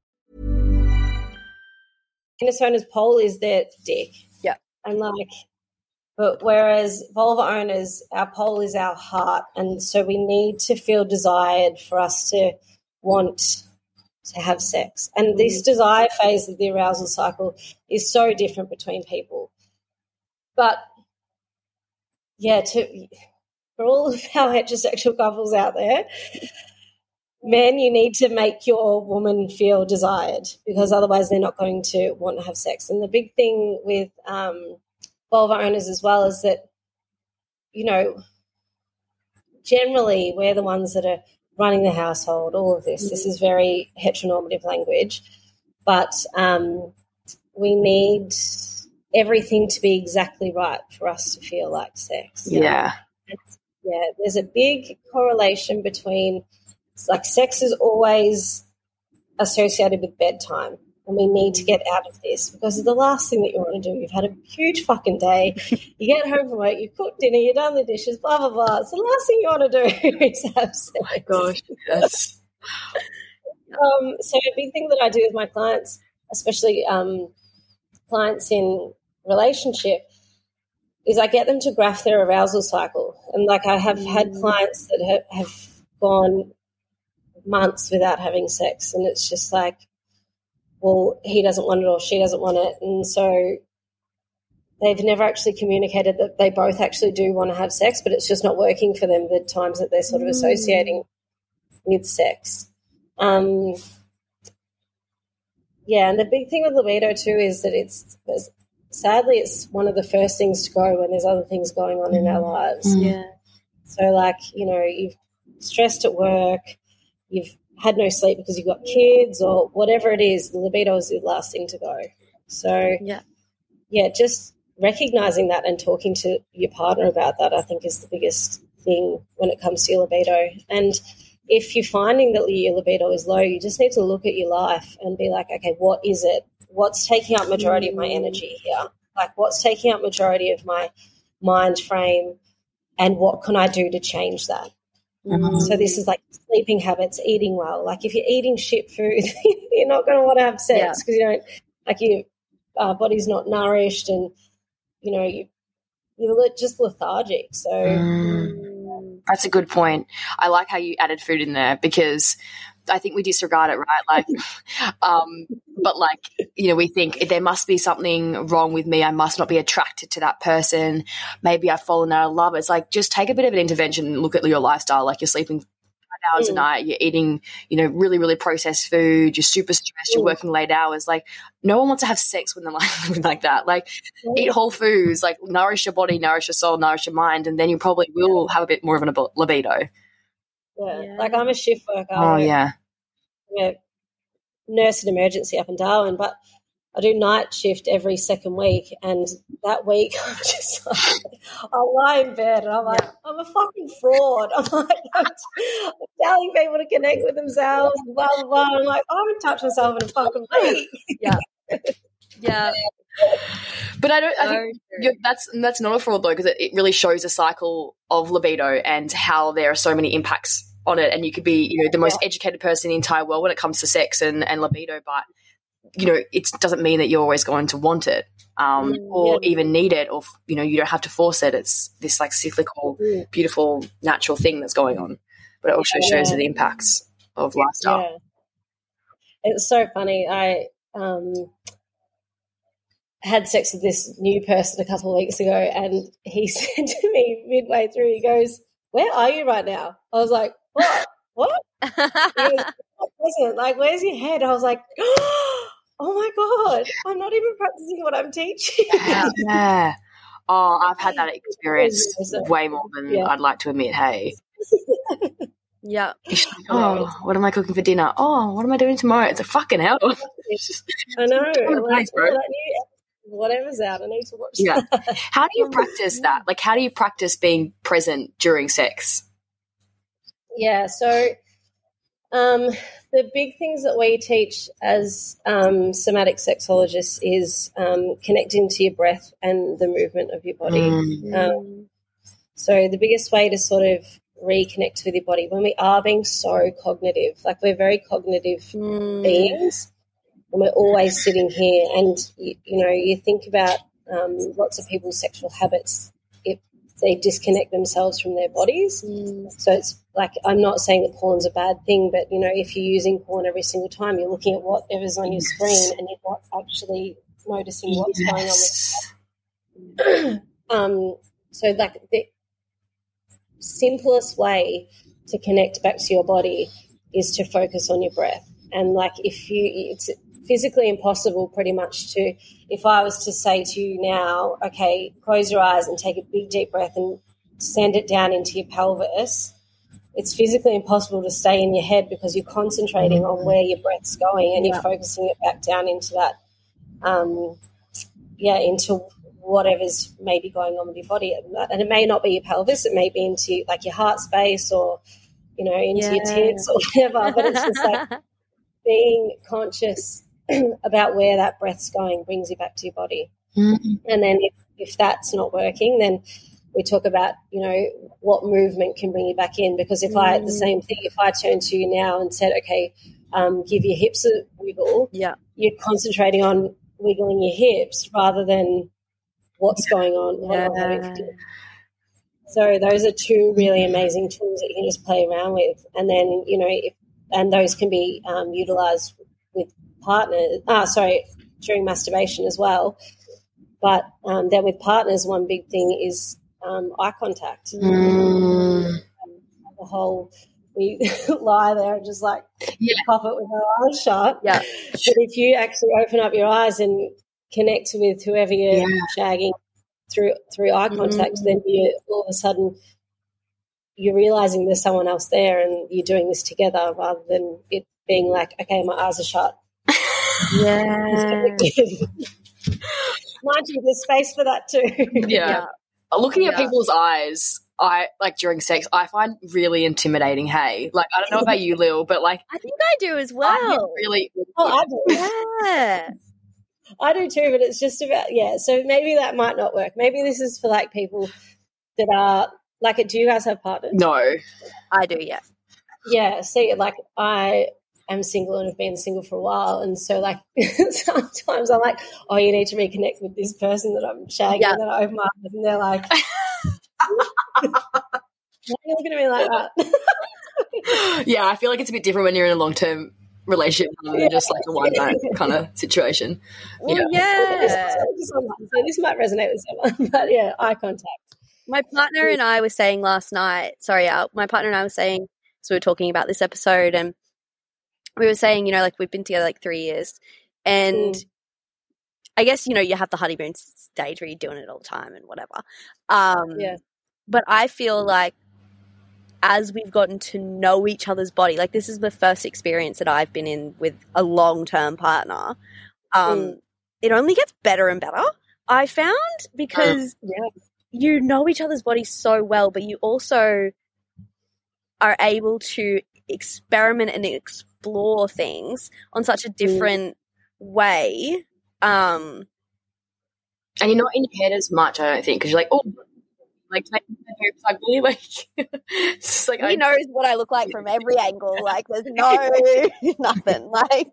Penis owners' pole is their dick. Yeah. And like, but whereas vulva owners, our pole is our heart, and so we need to feel desired for us to want to have sex. And mm-hmm. this desire phase of the arousal cycle is so different between people. But yeah, to for all of our heterosexual couples out there, men, you need to make your woman feel desired because otherwise they're not going to want to have sex. And the big thing with um, vulva owners as well is that, you know, generally we're the ones that are running the household, all of this. This is very heteronormative language, but um, we need everything to be exactly right for us to feel like sex. Yeah. Yeah, there's a big correlation between like sex is always associated with bedtime. And we need to get out of this because it's the last thing that you want to do. You've had a huge fucking day. You get home from work, you cook dinner, you've done the dishes, blah, blah, blah. It's the last thing you want to do is have sex. Oh my gosh, yes. um, so, a big thing that I do with my clients, especially um, clients in relationship, is I get them to graph their arousal cycle. And like I have had clients that have, have gone months without having sex, and it's just like, well, he doesn't want it or she doesn't want it. And so they've never actually communicated that they both actually do want to have sex, but it's just not working for them the times that they're sort of associating with sex. Um, yeah, and the big thing with libido too is that it's, it's sadly it's one of the first things to go when there's other things going on in our lives. Yeah. So like you know you've stressed at work, you've had no sleep because you've got kids or whatever it is, the libido is the last thing to go. So Yeah. yeah, just recognizing that and talking to your partner about that, I think, is the biggest thing when it comes to your libido. And if you're finding that your libido is low, you just need to look at your life and be like, okay, what is it? What's taking up majority of my mm. energy here? Like, what's taking up majority of my mind frame? And what can I do to change that? So this is like sleeping habits, eating well. Like if you're eating shit food, you're not going to want to have sex because you don't like your uh, body's not nourished, and you know you you're just lethargic. So That's a good point. I like how you added food in there because I think we disregard it, right? Like, um, but like, you know, we think there must be something wrong with me. I must not be attracted to that person. Maybe I've fallen out of love. It's like, just take a bit of an intervention and look at your lifestyle. Like, you're sleeping five hours a Mm. night, you're eating, you know, really, really processed food, you're super stressed, you're Mm. working late hours. Like, no one wants to have sex when they're like, living like that. Like, eat whole foods, like, nourish your body, nourish your soul, nourish your mind, and then you probably will have a bit more of an libido. yeah, Yeah. like I'm a shift worker. Oh, yeah. I'm a nurse in emergency up in Darwin, but I do night shift every second week, and that week I'm just like, I lie in bed and I'm like, I'm a fucking fraud. I'm like, I'm, I'm telling people to connect with themselves, blah blah blah. I'm like, I haven't touched myself in a fucking week. Yeah. Yeah. But I don't. I think that's that's not a fraud though, because it, it really shows a cycle of libido and how there are so many impacts on it. And you could be, you know, the most educated person in the entire world when it comes to sex and, and libido, but you know, it doesn't mean that you're always going to want it um, Mm, or yeah. even need it, or you know, you don't have to force it. It's this like cyclical, Mm. beautiful, natural thing that's going on. But it also shows Yeah. you the impacts of lifestyle. Yeah. It's so funny. I um, had sex with this new person a couple of weeks ago, and he said to me midway through, he goes, "Where are you right now?" I was like, "What? What?" He goes, "What present? Like, where's your head?" I was like, "Oh my god, I'm not even practicing what I'm teaching." Yeah. yeah. Oh, I've had that experience way more than Yeah. I'd like to admit. Hey. yeah. Oh, what am I cooking for dinner? Oh, what am I doing tomorrow? It's a fucking hell. I know. like, place, bro. all that new- whatever's out, I need to watch. Yeah. that. how do you oh practice that? Like, how do you practice being present during sex? Yeah, so um, the big things that we teach as um, somatic sexologists is um, connecting to your breath and the movement of your body. Mm. Um, so the biggest way to sort of reconnect with your body when we are being so cognitive, like we're very cognitive Mm. beings, and we're always sitting here, and you, you know, you think about um, lots of people's sexual habits. They disconnect themselves from their bodies, Mm. so it's like I'm not saying that porn's a bad thing, but you know, if you're using porn every single time, you're looking at whatever's on your screen and you're not actually noticing what's going on with um, so like the, simplest way to connect back to your body is to focus on your breath. And like if you, it's physically impossible pretty much to, if I was to say to you now, okay, close your eyes and take a big deep breath and send it down into your pelvis, it's physically impossible to stay in your head because you're concentrating on where your breath's going and you're focusing it back down into that, um, yeah, into whatever's maybe going on with your body. And it may not be your pelvis, it may be into like your heart space or, you know, into yeah. your tits or whatever. But it's just like being conscious about where that breath's going brings you back to your body. Mm-hmm. And then if, if that's not working, then we talk about, you know, what movement can bring you back in. Because if mm. I, the mm. same thing, if I turn to you now and said, okay, um, give your hips a wiggle, yeah. you're concentrating on wiggling your hips rather than what's going on. Yeah. So those are two really amazing tools that you can just play around with. And then, you know, if, and those can be um, utilized partners, ah, sorry, during masturbation as well. But um, then with partners, one big thing is um, eye contact. Mm. The whole we lie there and just like yeah. pop it with our eyes shut. Yeah. But if you actually open up your eyes and connect with whoever you're yeah. shagging through through eye contact, mm. then you all of a sudden you're realizing there's someone else there and you're doing this together rather than it being like, okay, my eyes are shut. Yeah. Mind you, there's space for that too. yeah. yeah. Uh, looking at people's eyes, I like during sex, I find really intimidating. Hey, like I don't know about you, Lil, but like I think I do as well. really, oh, I do. Yeah, I do too. But it's just about yeah. So maybe that might not work. Maybe this is for like people that are like. Do you guys have partners? No, I do. Yeah, yeah. See, like I am single and have been single for a while. And so, like, sometimes I'm like, oh, you need to reconnect with this person that I'm shagging. Yeah. And then I open my eyes and they're like, why are you looking at me like that? yeah, I feel like it's a bit different when you're in a long term relationship rather than yeah. just like a one night kind of situation. Well, yeah. yeah. So this might resonate with someone, but yeah, eye contact. My partner and I were saying last night, sorry, uh, my partner and I were saying, so we were talking about this episode and we were saying, you know, like we've been together like three years, and mm. I guess you know you have the honeymoon stage where you're doing it all the time and whatever. Um, yeah. But I feel like as we've gotten to know each other's body, like this is the first experience that I've been in with a long term partner. Um, mm. It only gets better and better. I found because uh, yeah. you know each other's bodies so well, but you also are able to experiment and explore explore things on such a mm. different mm. way. Um, and you're not in your head as much, I don't think, because you're like, oh, like, my boobs ugly. Like, it's like he I, knows what I look like from every angle. Like, there's no nothing. Like,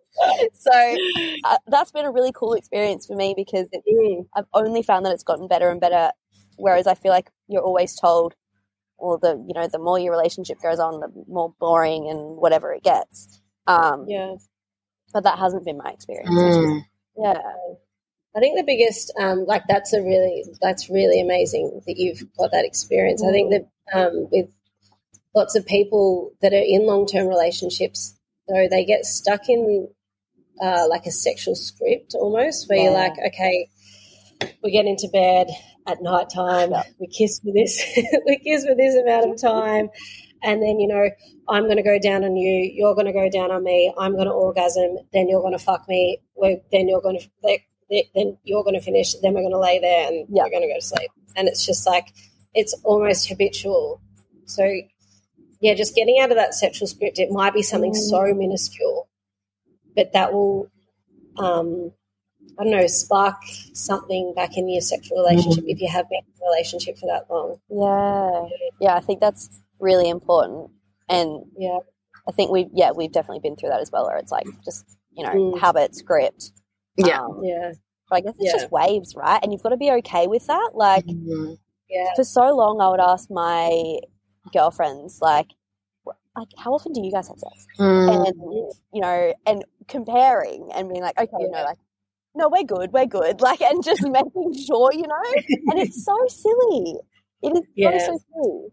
so uh, that's been a really cool experience for me because it, mm. I've only found that it's gotten better and better. Whereas I feel like you're always told, or the you know, the more your relationship goes on, the more boring and whatever it gets. Um, yeah. But that hasn't been my experience. Mm. Yeah. I think the biggest, um, like that's a really, that's really amazing that you've got that experience. Mm. I think that um, with lots of people that are in long term relationships, though, they get stuck in uh, like a sexual script almost, where yeah. you're like, okay, we get into bed at night time, yeah. we kiss for this, we kiss for this amount of time, and then you know i'm going to go down on you you're going to go down on me i'm going to orgasm then you're going to fuck me we're, then you're going to then you're going to finish then we're going to lay there and yeah. we're going to go to sleep and it's just like it's almost habitual so yeah just getting out of that sexual script it might be something mm. so minuscule but that will um I don't know, spark something back in your sexual relationship mm. if you have been in a relationship for that long. Yeah. Yeah, I think that's really important. And yeah, I think we've yeah we've definitely been through that as well, where it's like just you know mm. habit, script. Yeah, um, yeah. But I guess it's yeah. just waves, right? And you've got to be okay with that. Like, mm-hmm. yeah. For so long, I would ask my girlfriends like, like, how often do you guys have sex? Mm. And you know, and comparing and being like, okay, yeah. you know, like, no, we're good, we're good, like, and just making sure, you know. and it's so silly. It is yeah. so silly.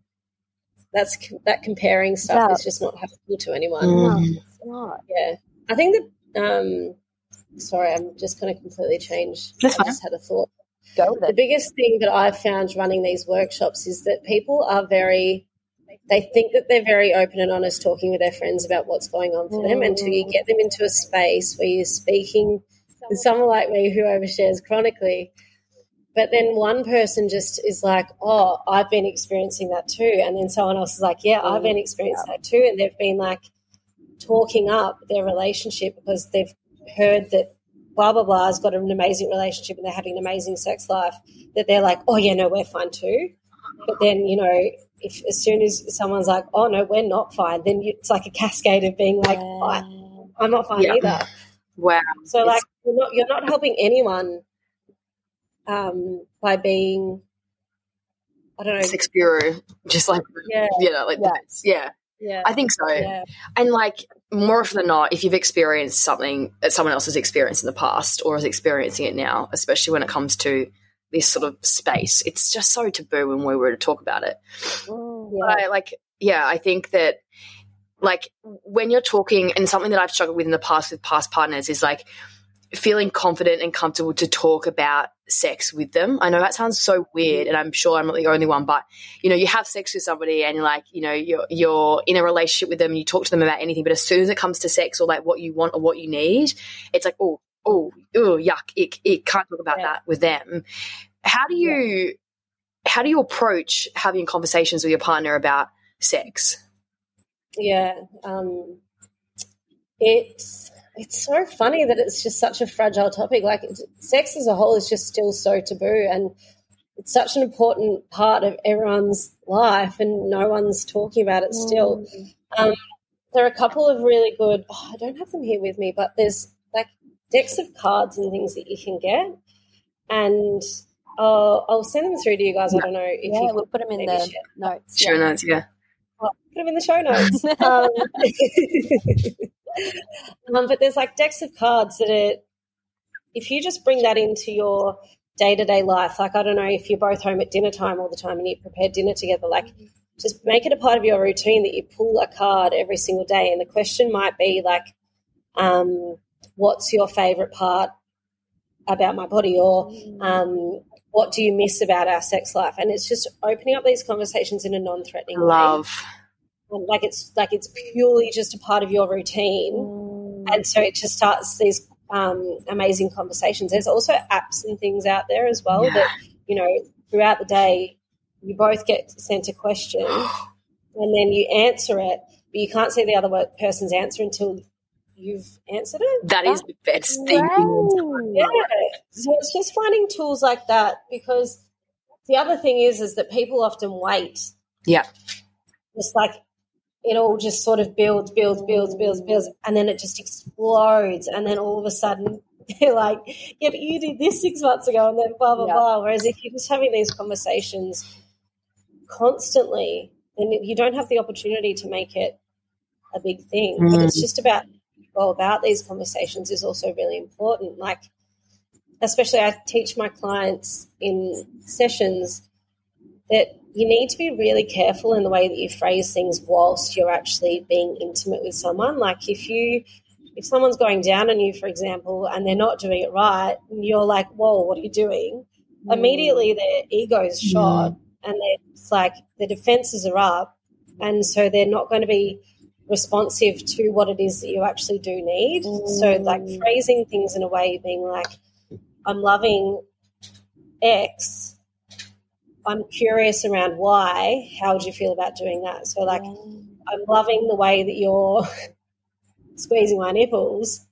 That's that comparing stuff Yeah. is just not helpful to anyone. Mm. It's not. Yeah, I think that. Um, sorry, I'm just going to completely change. That's I fine. just had a thought. Go with The biggest thing that I've found running these workshops is that people are very. They think that they're very open and honest talking with their friends about what's going on for them until you get them into a space where you're speaking with someone like me who overshares chronically. But then one person just is like, oh, I've been experiencing that too. And then someone else is like, yeah, I've been mm. experiencing that too. And they've been like talking up their relationship because they've heard that blah, blah, blah has got an amazing relationship and they're having an amazing sex life. That they're like, oh, yeah, no, we're fine too. But then, you know, if as soon as someone's like, oh, no, we're not fine, then you, it's like a cascade of being like, I, I'm not fine Yeah. either. Wow. So like you're not you're not helping anyone um by being I don't know Sex Bureau, just like, Yeah. you know, like, Yeah. yeah. yeah I think so. yeah And like more often than not, if you've experienced something that someone else has experienced in the past or is experiencing it now, especially when it comes to this sort of space, it's just so taboo when we were to talk about it. But I like, yeah, I think that like when you're talking, and something that I've struggled with in the past with past partners is like feeling confident and comfortable to talk about sex with them. I know that sounds so weird, and I'm sure I'm not the only one, but you know, you have sex with somebody and like, you know, you're you're in a relationship with them and you talk to them about anything, but as soon as it comes to sex or like what you want or what you need, it's like, oh, oh, oh, yuck, ick, ick, can't talk about Yeah. that with them. How do you how do you approach having conversations with your partner about sex? yeah um it's it's so funny that it's just such a fragile topic like it's, sex as a whole is just still so taboo and it's such an important part of everyone's life and no one's talking about it still um, there are a couple of really good oh, i don't have them here with me but there's like decks of cards and things that you can get and uh, i'll send them through to you guys i don't know if Yeah, you we'll put them in the share. notes. Sure, yeah. notes, yeah. I'll put them in the show notes. um, um, but there's like decks of cards that are, if you just bring that into your day to day life, like I don't know if you're both home at dinner time all the time and you prepare dinner together, like just make it a part of your routine that you pull a card every single day. And the question might be like, um, what's your favorite part about my body or um, what do you miss about our sex life? And it's just opening up these conversations in a non threatening way Love. Like it's like it's purely just a part of your routine. And so it just starts these um, amazing conversations. There's also apps and things out there as well that you know throughout the day you both get sent a question and then you answer it but you can't see the other person's answer until you've answered it. That is the best thing. yeah. So it's just finding tools like that because the other thing is is that people often wait. Yeah. it's like it all just sort of builds, builds, builds, builds, builds, and then it just explodes. And then all of a sudden, they're like, yeah, but you did this six months ago, and then blah, blah, Yeah. blah. Whereas if you're just having these conversations constantly, then you don't have the opportunity to make it a big thing. But mm. it's just about, well, about these conversations is also really important. Like, especially I teach my clients in sessions that you need to be really careful in the way that you phrase things whilst you're actually being intimate with someone. Like if you if someone's going down on you, for example, and they're not doing it right, and you're like, "Whoa, what are you doing?" Mm. Immediately, their ego's mm. shot, and it's like the defenses are up, and so they're not going to be responsive to what it is that you actually do need. So, like mm. phrasing things in a way, being like, "I'm loving X." I'm curious around why. How would you feel about doing that? So, like, oh. I'm loving the way that you're squeezing my nipples,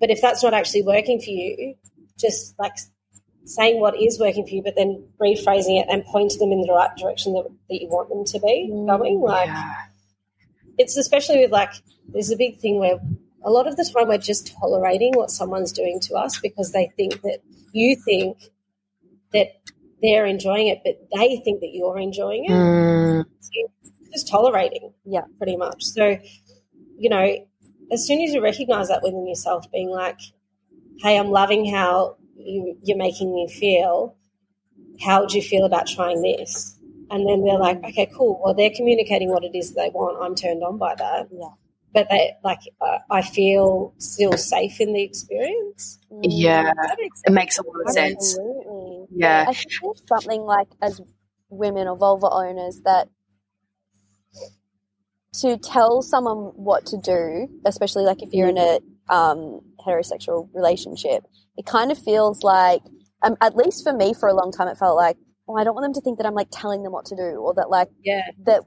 but if that's not actually working for you, just like saying what is working for you, but then rephrasing it and pointing them in the right direction that, that you want them to be mm, going. Like, it's especially with like, there's a big thing where a lot of the time we're just tolerating what someone's doing to us because they think that you think that they're enjoying it, but they think that you're enjoying it. Mm. Just tolerating, Yeah. pretty much. So, you know, as soon as you recognize that within yourself, being like, hey, I'm loving how you, you're making me feel. How would you feel about trying this? and then they're like, okay, cool. Well, they're communicating what it is they want. I'm turned on by that. Yeah. But they like, uh, I feel still safe in the experience. Yeah, it makes a lot of sense. Absolutely. Yeah. I think there's something like as women or vulva owners that to tell someone what to do, especially like if you're in a um, heterosexual relationship, it kind of feels like, um, at least for me, for a long time, it felt like, oh, I don't want them to think that I'm like telling them what to do, or that like Yeah. that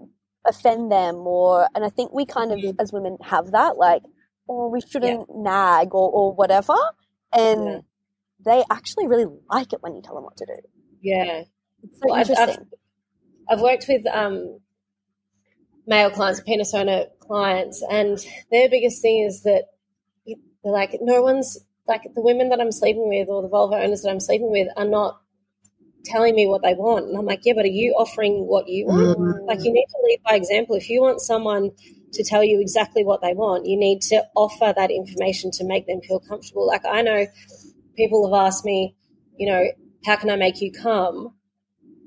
offend them, or and I think we kind of as women have that like, oh, we shouldn't nag or or whatever, and Yeah. They actually really like it when you tell them what to do. Yeah. It's so Well, I've, interesting. I've, I've worked with um, male clients, penis owner clients, and their biggest thing is that they're like, no one's like the women that I'm sleeping with or the vulva owners that I'm sleeping with are not telling me what they want. And I'm like, yeah, but are you offering what you want? Like, you need to lead by example. If you want someone to tell you exactly what they want, you need to offer that information to make them feel comfortable. Like, I know people have asked me, you know, how can I make you come?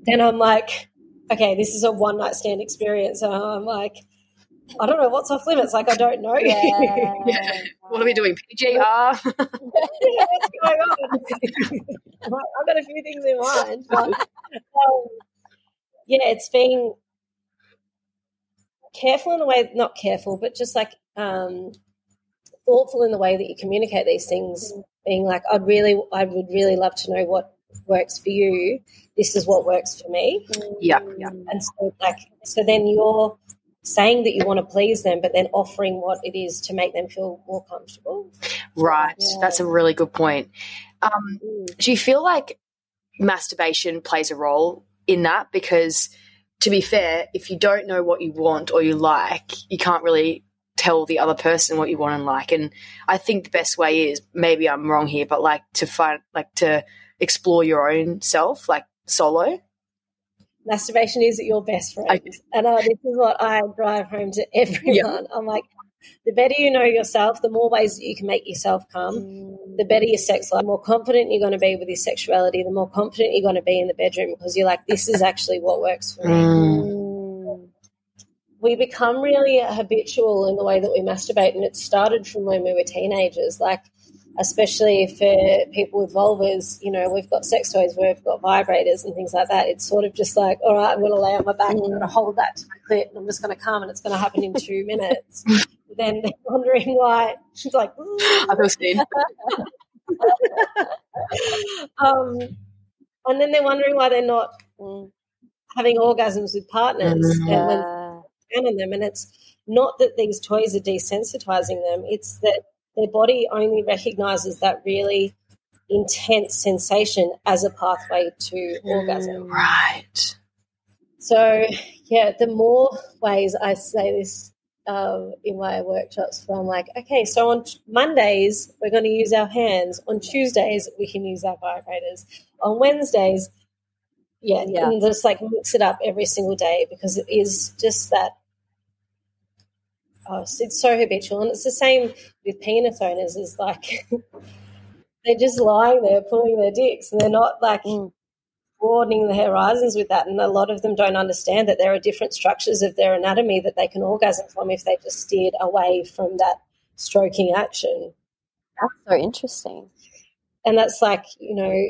Then I'm like, okay, this is a one night stand experience. And I'm like, I don't know what's off limits. Like, I don't know. Yeah. What are we doing? PGR? yeah, what's going on? I've got a few things in mind. But, um, yeah, it's being careful in the way, not careful, but just like um, thoughtful in the way that you communicate these things. Being like, I'd really, I would really love to know what works for you. This is what works for me. yeah, yeah. And so, like, so then you're saying that you want to please them, but then offering what it is to make them feel more comfortable. Right. Yeah. That's a really good point. Um, do you feel like masturbation plays a role in that? Because to be fair, if you don't know what you want or you like, you can't really tell the other person what you want and like. And I think the best way is maybe I'm wrong here, but like to find like to explore your own self, like solo. masturbation is your best friend. Okay. And uh, this is what I drive home to everyone. I'm like, the better you know yourself, the more ways that you can make yourself come, the better your sex life, the more confident you're going to be with your sexuality, the more confident you're going to be in the bedroom because you're like, this is actually what works for me. Mm. We become really habitual in the way that we masturbate, and it started from when we were teenagers. Like, especially for people with vulvas, you know, we've got sex toys, we've got vibrators and things like that. It's sort of just like, all right, I'm going to lay on my back, I'm going to hold that to my clit, and I'm just going to come, and it's going to happen in two minutes. then they're wondering why she's like, I feel seen. um, and then they're wondering why they're not Mm. having orgasms with partners Yeah. Down on them. And it's not that these toys are desensitizing them; it's that their body only recognizes that really intense sensation as a pathway to orgasm. Right. So, yeah, the more ways I say this um, in my workshops, where I'm like, okay, so on Mondays, we're going to use our hands. On Tuesdays, we can use our vibrators. On Wednesdays, yeah, Yeah. and just like mix it up every single day because it is just that. Oh, it's- so habitual, and it's the same with penis owners. Is like they're just lying there pulling their dicks, and they're not like Mm. broadening the horizons with that. And a lot of them don't understand that there are different structures of their anatomy that they can orgasm from if they just steered away from that stroking action. That's so interesting. And that's like, you know,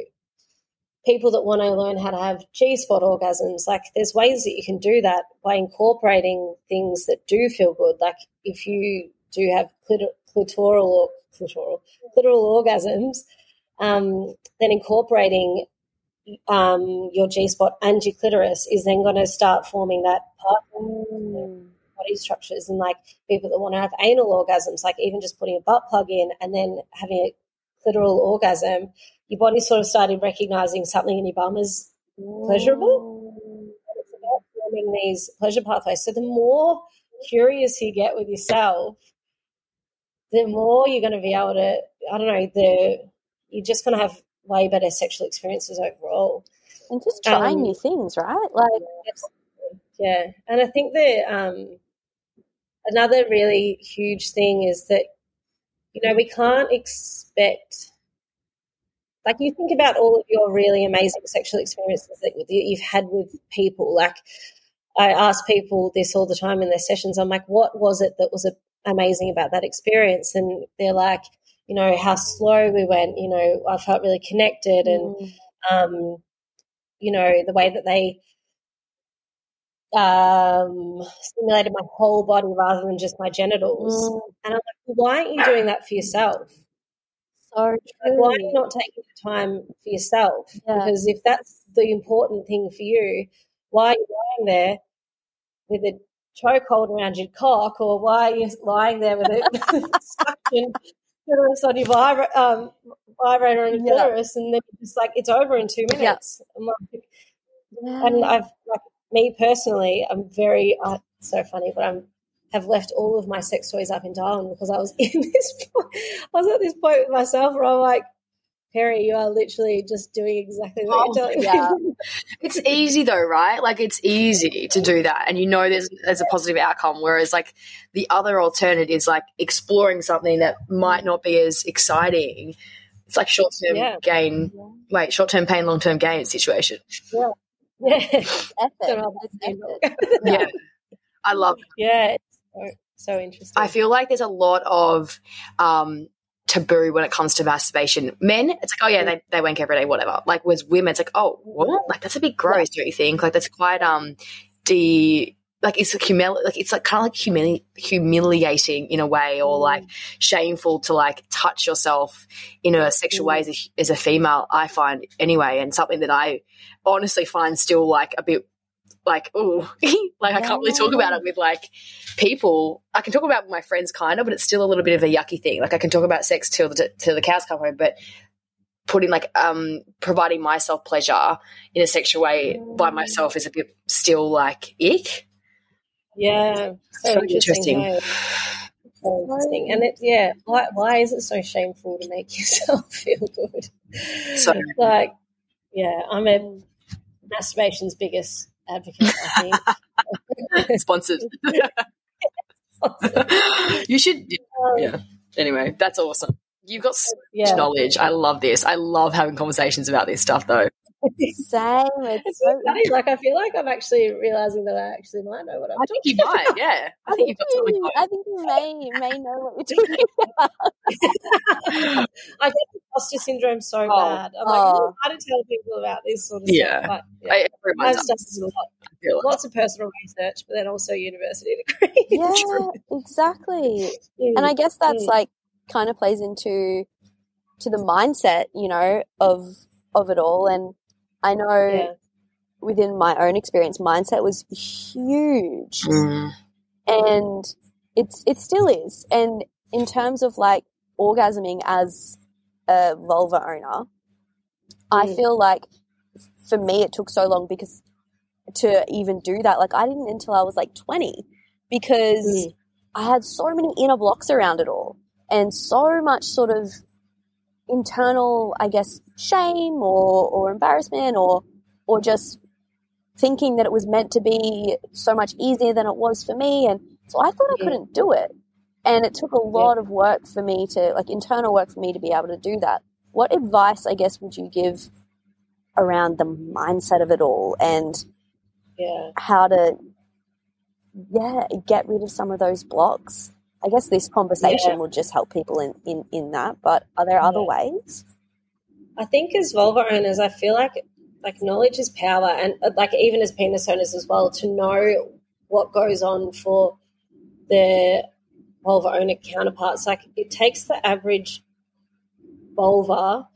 people that want to learn how to have G spot orgasms, like there's ways that you can do that by incorporating things that do feel good. Like if you do have clit- clitoral or clitoral, clitoral orgasms, um, then incorporating um, your G spot and your clitoris is then going to start forming that part body structures. And like people that want to have anal orgasms, like even just putting a butt plug in and then having a clitoral orgasm, your body sort of started recognizing something in your bum as pleasurable. It's about forming these pleasure pathways. So the more curious you get with yourself, the more you're going to be able to, I don't know, the you're just going to have way better sexual experiences overall. And just trying Um, new things, right? Like, Absolutely. Yeah. And I think that um, another really huge thing is that, you know, we can't expect like you think about all of your really amazing sexual experiences that you've had with people. Like I ask people this all the time in their sessions. I'm like, what was it that was amazing about that experience? And they're like, you know, how slow we went. You know, I felt really connected, and mm. um, you know, the way that they um, stimulated my whole body rather than just my genitals. Mm. And I'm like, well, why aren't you doing that for yourself? So like, why are you not taking the time for yourself? Yeah. Because if that's the important thing for you, why are you lying there with a chokehold around your cock, or why are you lying there with a suction on your vibra- um, vibrator and yeah. and then it's like it's over in two minutes. Yeah. Like, yeah. And I've like me personally, I'm very uh, so funny, but I'm have left all of my sex toys up in Darwin because I was in this. Point, I was at this point with myself where I'm like, Perry, you are literally just doing exactly what oh, you're telling yeah. me. it's easy though, right? Like it's easy to do that, and you know there's there's a positive outcome. Whereas like the other alternative is like exploring something that might not be as exciting. It's like short term yeah. gain, yeah. wait, short term pain, long term gain situation. Yeah, yeah, yeah. I love. It. Yeah, so, so interesting. I feel like there's a lot of um, taboo when it comes to masturbation. Men, it's like, oh yeah, they, they wank every day, whatever. Like with women, it's like, oh, what? Like that's a bit gross, don't you think? Like that's quite um de like it's like humili- like it's like kind of like humili- humiliating in a way or mm. like shameful to like touch yourself in a sexual way as a, as a female i find anyway and something that i honestly find still like a bit like, oh, like I can't really talk about it with like people. I can talk about with my friends kind of, but it's still a little bit of a yucky thing. Like I can talk about sex till the, till the cows come home, but putting like um providing myself pleasure in a sexual way by myself is a bit still like ick. Yeah, so, so interesting. interesting. So interesting. And it, yeah, why, why is it so shameful to make yourself feel good? So, like, yeah, I'm a masturbation's biggest advocate, I think. Sponsored. you should, um, yeah. Anyway, that's awesome. You've got so yeah. much knowledge. I love this. I love having conversations about this stuff, though. Same. It's, it's so funny. Like I feel like I'm actually realizing that I actually might know what I'm. Talking about. I think you might. Yeah, I, I think, you've got something. You, I think you may may know what you're talking about. I get imposter syndrome so oh. bad. I'm like, oh. how to tell people about this sort of yeah. stuff. But, yeah, I, I've done a lot, lots of personal research, but then also university degree. Yeah, exactly. Mm. And I guess that's mm. like kind of plays into to the mindset, you know, of of it all and I know yeah. within my own experience, mindset was huge, mm. and it's it still is. And in terms of like orgasming as a vulva owner, mm. I feel like for me it took so long because to even do that, like I didn't until I was like twenty because mm. I had so many inner blocks around it all and so much sort of internal, I guess, shame or, or embarrassment or or just thinking that it was meant to be so much easier than it was for me. And so I thought I couldn't do it. And it took a lot of work for me to, like internal work for me to be able to do that. What advice, I guess, would you give around the mindset of it all and yeah. how to, yeah, get rid of some of those blocks? I guess this conversation yeah. will just help people in, in, in that, but are there other yeah. ways? I think as vulva owners, I feel like like knowledge is power, and uh, like even as penis owners as well, to know what goes on for the vulva owner counterparts. Like it takes the average vulva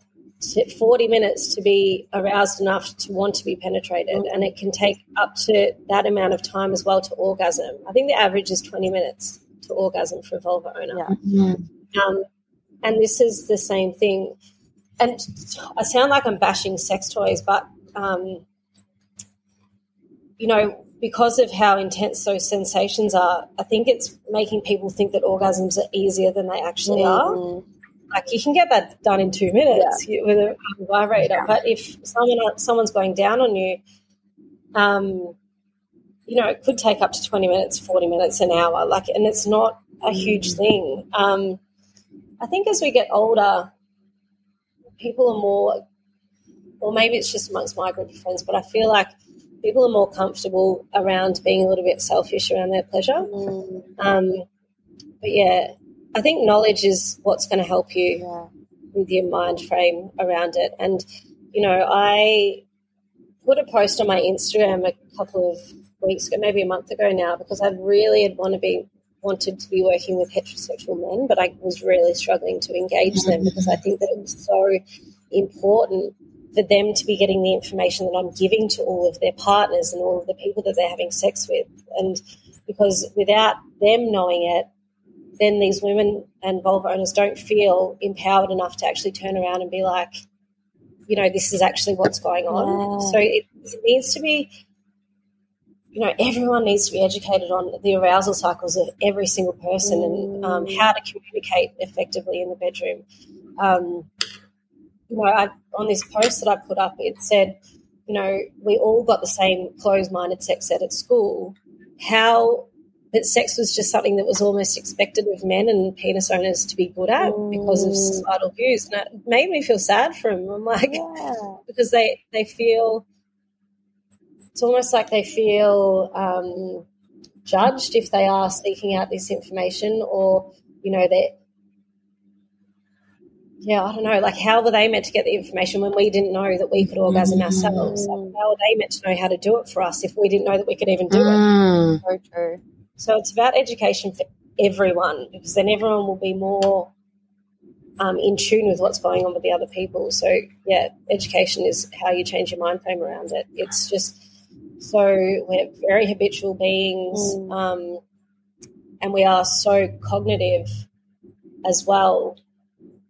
to 40 minutes to be aroused enough to want to be penetrated, mm-hmm. and it can take up to that amount of time as well to orgasm. I think the average is 20 minutes to orgasm for a vulva owner. Yeah. Mm-hmm. Um, and this is the same thing. And I sound like I'm bashing sex toys, but um, you know, because of how intense those sensations are, I think it's making people think that orgasms are easier than they actually mm-hmm. are. Like you can get that done in two minutes yeah. with a vibrator, yeah. but if someone someone's going down on you, um, you know, it could take up to 20 minutes, 40 minutes, an hour. Like, and it's not a huge mm. thing. Um, I think as we get older, people are more, or maybe it's just amongst my group of friends, but I feel like people are more comfortable around being a little bit selfish around their pleasure. Mm. Um, but yeah, I think knowledge is what's going to help you Yeah. with your mind frame around it. And, you know, I put a post on my Instagram a couple of weeks ago, maybe a month ago now, because I really had want to be wanted to be working with heterosexual men, but I was really struggling to engage them mm-hmm. because I think that it was so important for them to be getting the information that I'm giving to all of their partners and all of the people that they're having sex with. And because without them knowing it, then these women and vulva owners don't feel empowered enough to actually turn around and be like, you know, this is actually what's going on. Yeah. So it, it needs to be, you know, everyone needs to be educated on the arousal cycles of every single person and um, how to communicate effectively in the bedroom. Um, you know, I, on this post that I put up, it said, you know, we all got the same closed-minded sex ed at school. How, but sex was just something that was almost expected of men and penis owners to be good at because of societal views, and it made me feel sad for them. I'm like, Yeah. because they they feel it's almost like they feel um, judged if they are seeking out this information, or you know that. Yeah, I don't know. Like, how were they meant to get the information when we didn't know that we could orgasm ourselves? Like, how were they meant to know how to do it for us if we didn't know that we could even do it? Mm. So true. So it's about education for everyone because then everyone will be more um, in tune with what's going on with the other people. So yeah, education is how you change your mind frame around it. It's just so we're very habitual beings, um, and we are so cognitive as well.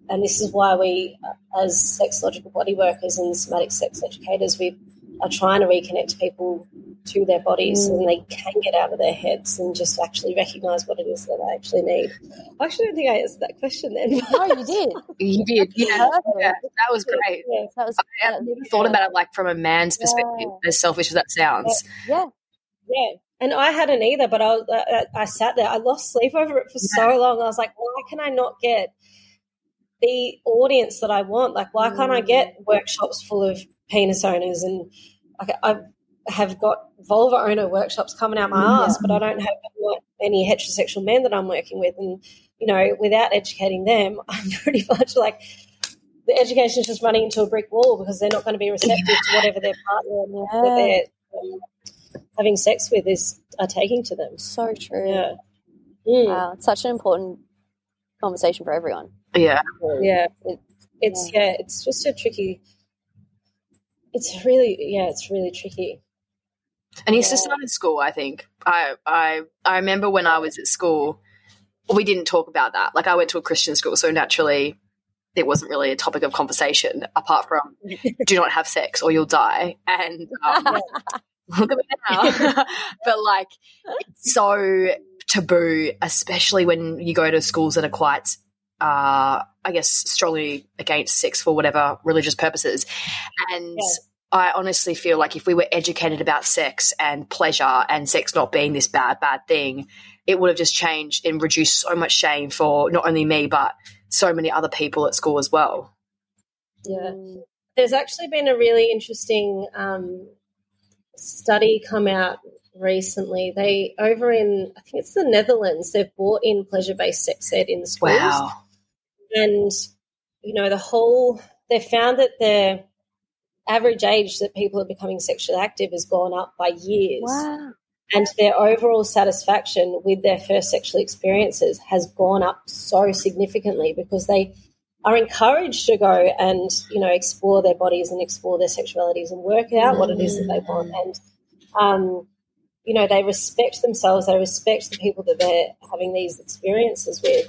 And this is why we, as sexological body workers and somatic sex educators, we are trying to reconnect people to their bodies mm. and they can get out of their heads and just actually recognize what it is that they actually need. I actually don't think I answered that question then. No, you did. You did, yeah, yeah. That was great. Yeah. That was I had never thought about it like from a man's perspective, as selfish as that sounds. yeah. Yeah. And I hadn't either, but I, I, I sat there. I lost sleep over it for so long. I was like, why can I not get the audience that I want? Like, why can't I mm. get workshops full of penis owners? And like, I have got vulva owner workshops coming out my ass, but I don't have any heterosexual men that I'm working with. And, you know, without educating them, I'm pretty much like, the education is just running into a brick wall because they're not going to be receptive to whatever their partner that they're um, having sex with is are taking to them. So true. Yeah. Mm. Wow. It's such an important conversation for everyone. Yeah. Yeah. It, it's yeah. It's just a tricky. It's really yeah. It's really tricky. It needs to start in school, I think. I, I I remember when I was at school, we didn't talk about that. Like I went to a Christian school, so naturally it wasn't really a topic of conversation apart from do not have sex or you'll die. And um, look at me now. but like it's so taboo, especially when you go to schools that are quite uh, I guess strongly against sex for whatever religious purposes. And Yeah. I honestly feel like if we were educated about sex and pleasure and sex not being this bad, bad thing, it would have just changed and reduced so much shame for not only me, but so many other people at school as well. Yeah. There's actually been a really interesting um, study come out recently. They over in I think it's the Netherlands. They've brought in pleasure based sex ed in the schools. Wow. And you know the whole they found that the average age that people are becoming sexually active has gone up by years. Wow. and their overall satisfaction with their first sexual experiences has gone up so significantly because they are encouraged to go and you know explore their bodies and explore their sexualities and work out what it is that they want. And um, you know they respect themselves. They respect the people that they're having these experiences with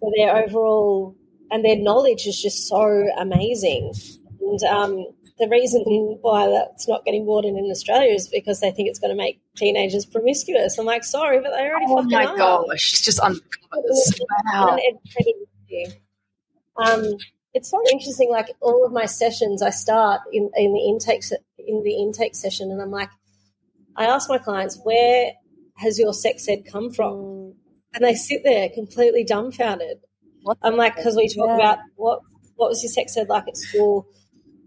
so their overall and their knowledge is just so amazing and um, the reason why that's not getting brought in Australia is because they think it's going to make teenagers promiscuous. I'm like, sorry, but they already Oh my are. gosh, it's just uncovers. Wow. Um, it's so interesting. Like all of my sessions, I start in, in the intake in the intake session, and I'm like, I ask my clients, where has your sex ed come from? And they sit there completely dumbfounded. I'm like, because we talk Yeah. about what what was your sex ed like at school?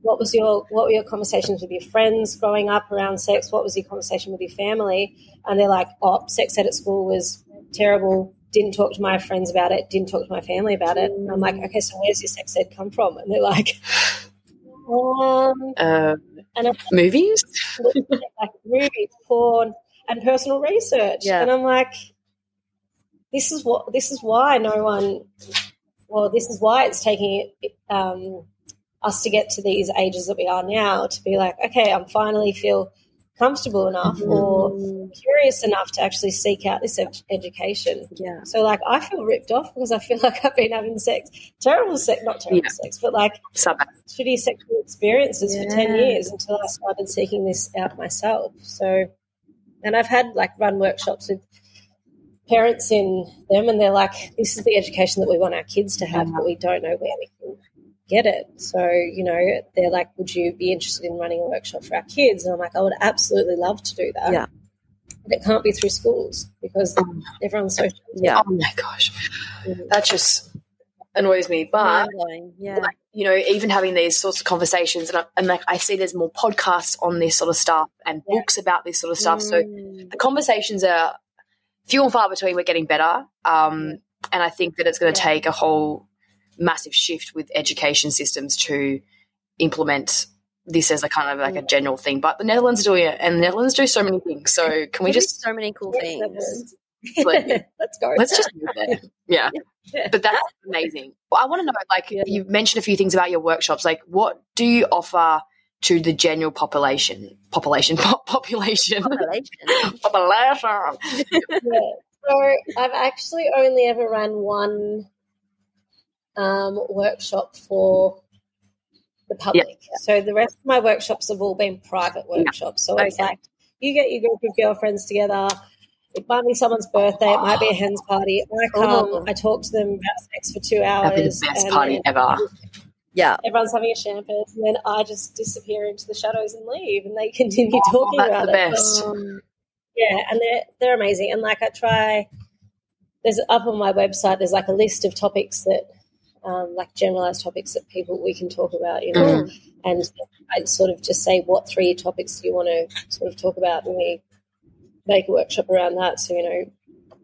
What was your what were your conversations with your friends growing up around sex? What was your conversation with your family? And they're like, oh, sex ed at school was terrible. Didn't talk to my friends about it. Didn't talk to my family about it. And I'm like, okay, so where's your sex ed come from? And they're like, um, Uh, and I'm movies? like movies, porn, and personal research. Yeah. And I'm like, this is what this is why no one. Well, this is why it's taking um, us to get to these ages that we are now to be like, okay, I'm finally feel comfortable enough or curious enough to actually seek out this ed- education. Yeah. So, like, I feel ripped off because I feel like I've been having sex, terrible sex, not terrible Yeah. sex, but like Sub- shitty sexual experiences for 10 years until I started seeking this out myself. So, and I've had like run workshops with parents in them, and they're like, this is the education that we want our kids to have, but we don't know where we can get it. So, you know, they're like, would you be interested in running a workshop for our kids? And I'm like, I would absolutely love to do that. Yeah. But it can't be through schools because everyone's so Yeah. Oh my gosh. That just annoys me. But Yeah. like you know even having these sorts of conversations and, I, and like i see there's more podcasts on this sort of stuff and books about this sort of stuff so Mm. the conversations are few and far between we're getting better um, and i think that it's going to take a whole massive shift with education systems to implement this as a kind of like a general thing but the netherlands doing it and the netherlands do so many things so can we just so many cool things. like, let's go. Let's just. Yeah. Yeah. But that's amazing. Well, I want to know, like, Yeah. you mentioned a few things about your workshops. Like, what do you offer to the general population? Population, pop, population, Population. population. yeah. So I've actually only ever run one um, workshop for the public. So the rest of my workshops have all been private workshops. So it's Okay. like you get your group of girlfriends together. It might be someone's birthday. It might be a hen's party. I come. Oh. I talk to them about sex for two That'd be the best party ever. Yeah. Everyone's having a champagne, and then I just disappear into the shadows and leave, and they continue talking Oh, that's about the it. best. Um, Yeah, and they're they're amazing. And like I try, there's up on my website. There's like a list of topics that, um, like generalized topics that people we can talk about. You know, and I sort of just say what three topics do you want to sort of talk about, and we make a workshop around that. So you know,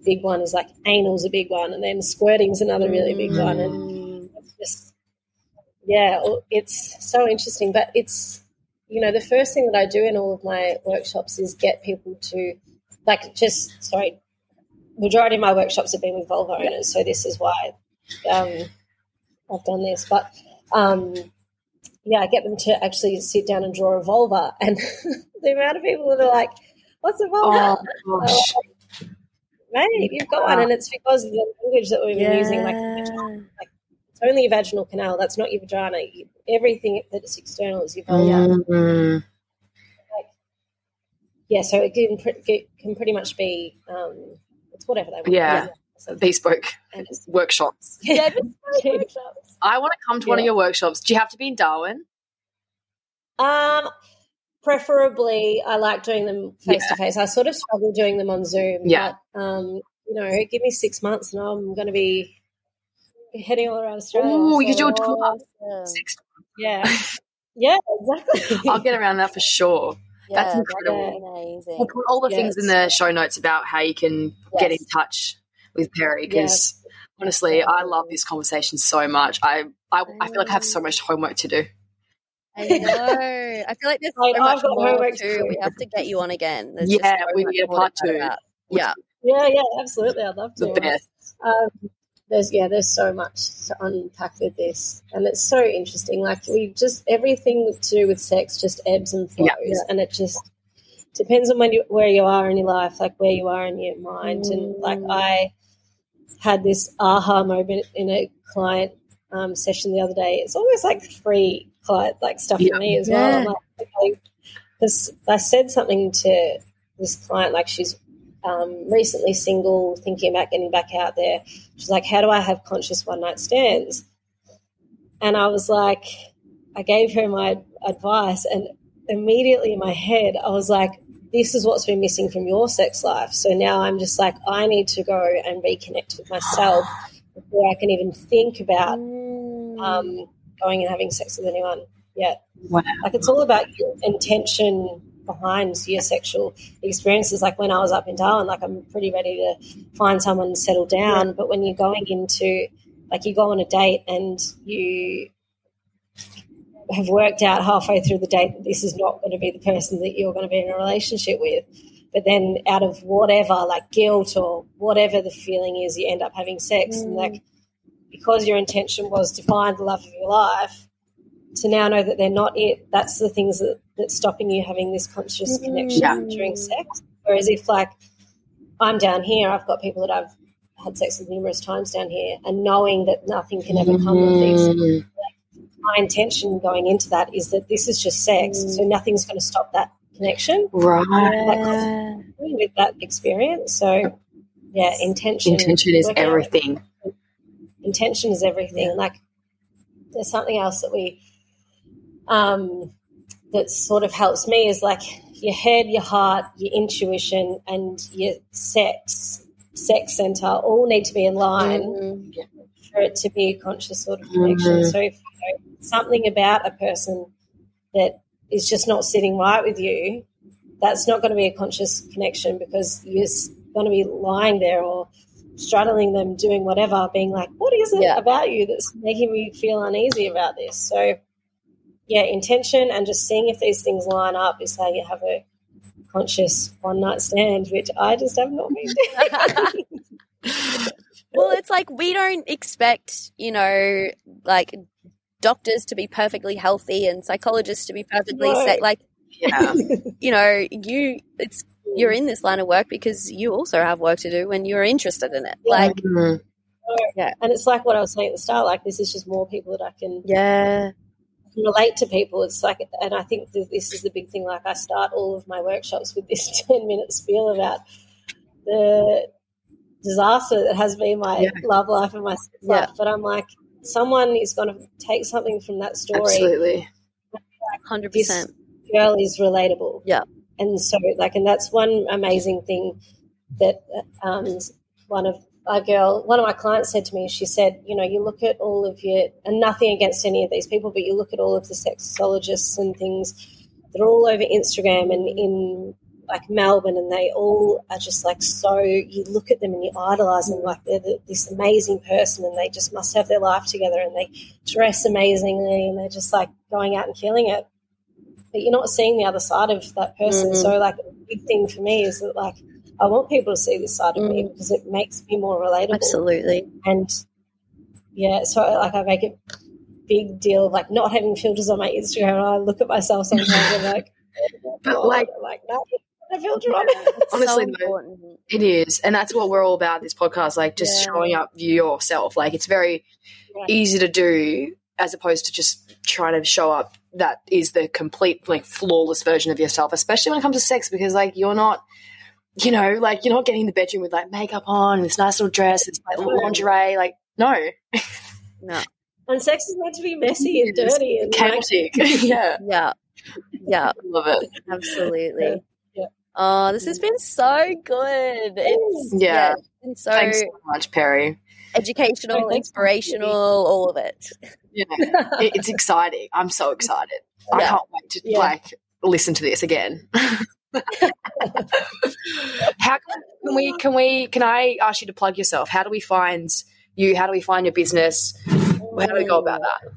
big one is like anal's a big one, and then squirting's another really big one, and just yeah, it's so interesting. But it's you know the first thing that I do in all of my workshops is get people to like just sorry. Majority of my workshops have been with vulva owners, so this is why um, I've done this. But um, yeah, I get them to actually sit down and draw a vulva, and the amount of people that are like, "What's a vulva?" Oh, gosh. Mate, you've got one, and it's because of the language that we've been using. Like, like only a vaginal canal. That's not your vagina. You, everything that is external is your vulva. Mm. Yeah, so it can, it can pretty much be um, it's whatever they want. Yeah. So, Bespoke and it's, workshops. I want to come to one of your workshops. Do you have to be in Darwin? um, preferably, I like doing them face to face. I sort of struggle doing them on Zoom. Yeah. But, um, you know, give me six months, and I'm going to be heading all around Australia. Oh, you do a tour. yeah. Yeah. Yeah, exactly. I'll get around that for sure. That's Yeah, incredible. amazing. We'll put all the things in the show notes about how you can get in touch with Perry because honestly, I love this conversation so much. I, I I feel like I have so much homework to do. I know. I feel like there's so I've much more homework too. too. We have to get you on again. There's Yeah, so we need a part two. Yeah. Yeah, yeah, absolutely. I'd love to. The best. Um, there's yeah, there's so much to unpack with this, and it's so interesting. Like we just everything to do with sex just ebbs and flows, Yeah. and it just depends on when you where you are in your life, like where you are in your mind, and like I had this aha moment in a client um, session the other day. It's almost like free client like stuff Yeah. for me as well. Yeah. I'm like, okay, because I said something to this client, like she's um, recently single, thinking about getting back out there. She's like, "How do I have conscious one night stands?" And I was like, I gave her my advice, and immediately in my head, I was like, "This is what's been missing from your sex life." So now I'm just like, I need to go and reconnect with myself before I can even think about Mm. um, going and having sex with anyone yet. Wow. Like it's all about intention behind your sexual experiences. Like when I was up in Darwin, like I'm pretty ready to find someone and settle down. But when you're going into, like, you go on a date and you have worked out halfway through the date that this is not going to be the person that you're going to be in a relationship with. But then, out of whatever, like guilt or whatever the feeling is, you end up having sex. And, mm. like, because your intention was to find the love of your life, to now know that they're not it, that's the things that, that's stopping you having this conscious mm. connection Yeah. during sex. Whereas if, like, I'm down here, I've got people that I've had sex with numerous times down here, and knowing that nothing can ever come of these, mm. my intention going into that is that this is just sex, mm. so nothing's going to stop that connection Right. Yeah. with that experience. So, yeah, intention. Intention is working out- everything. intention is everything. Like there's something else that we um that sort of helps me is like your head, your heart, your intuition and your sex sex center all need to be in line Mm. for it to be a conscious sort of connection. Mhm. So if you know, something about a person that is just not sitting right with you, that's not going to be a conscious connection because you're going to be lying there or straddling them, doing whatever, being like, what is it Yeah. about you that's making me feel uneasy about this? So, yeah, intention and just seeing if these things line up is how you have a conscious one night stand, which I just have not been doing. Well, it's like we don't expect, you know, like doctors to be perfectly healthy and psychologists to be perfectly No. sa- like Yeah. you know, you it's you're in this line of work because you also have work to do when you're interested in it. Yeah. Like Mhm. and it's like what I was saying at the start, like this is just more people that I can yeah. Relate to people. It's like, and I think that this is the big thing. Like, I start all of my workshops with this 10 minute spiel about the disaster that has been my Yeah. love life and my Yeah. life. But I'm like, someone is going to take something from that story. Absolutely. Hundred percent. girl is relatable. Yeah. And so, like, and that's one amazing thing that um, one of a girl, one of my clients said to me, she said, you know, you look at all of your, and nothing against any of these people, but you look at all of the sexologists and things that are all over Instagram and in like Melbourne, and they all are just like so, you look at them and you idolize them like they're the, this amazing person and they just must have their life together and they dress amazingly and they're just like going out and killing it. But you're not seeing the other side of that person. Mhm. So, like, a big thing for me is that, like, I want people to see this side of me mm. because it makes me more relatable. Absolutely. And yeah, so like I make a big deal of like not having filters on my Instagram. And I look at myself sometimes and like, But, "Oh," like- I'm like no, filter on. Honestly, so though. It is, and that's what we're all about. This podcast, like just Yeah. showing up yourself. Like it's very Yeah. easy to do, as opposed to just trying to show up. That is the complete, like, flawless version of yourself. Especially when it comes to sex, because like you're not, you know, like you're not getting in the bedroom with like makeup on, and this nice little dress, this like lingerie. Like no, No. And sex is meant to be messy and dirty and like, chaotic. yeah, Yeah. Yeah. love it. Absolutely. Yeah. Oh, this has been so good. It's Yeah. it's been so Thanks so much, Perry. educational, thanks for having me. inspirational, all of it. Yeah, it's exciting. I'm so excited. I can't wait to Yeah. like listen to this again. How can, can we? Can we? Can I ask you to plug yourself? How do we find you? How do we find your business? How do we go about that?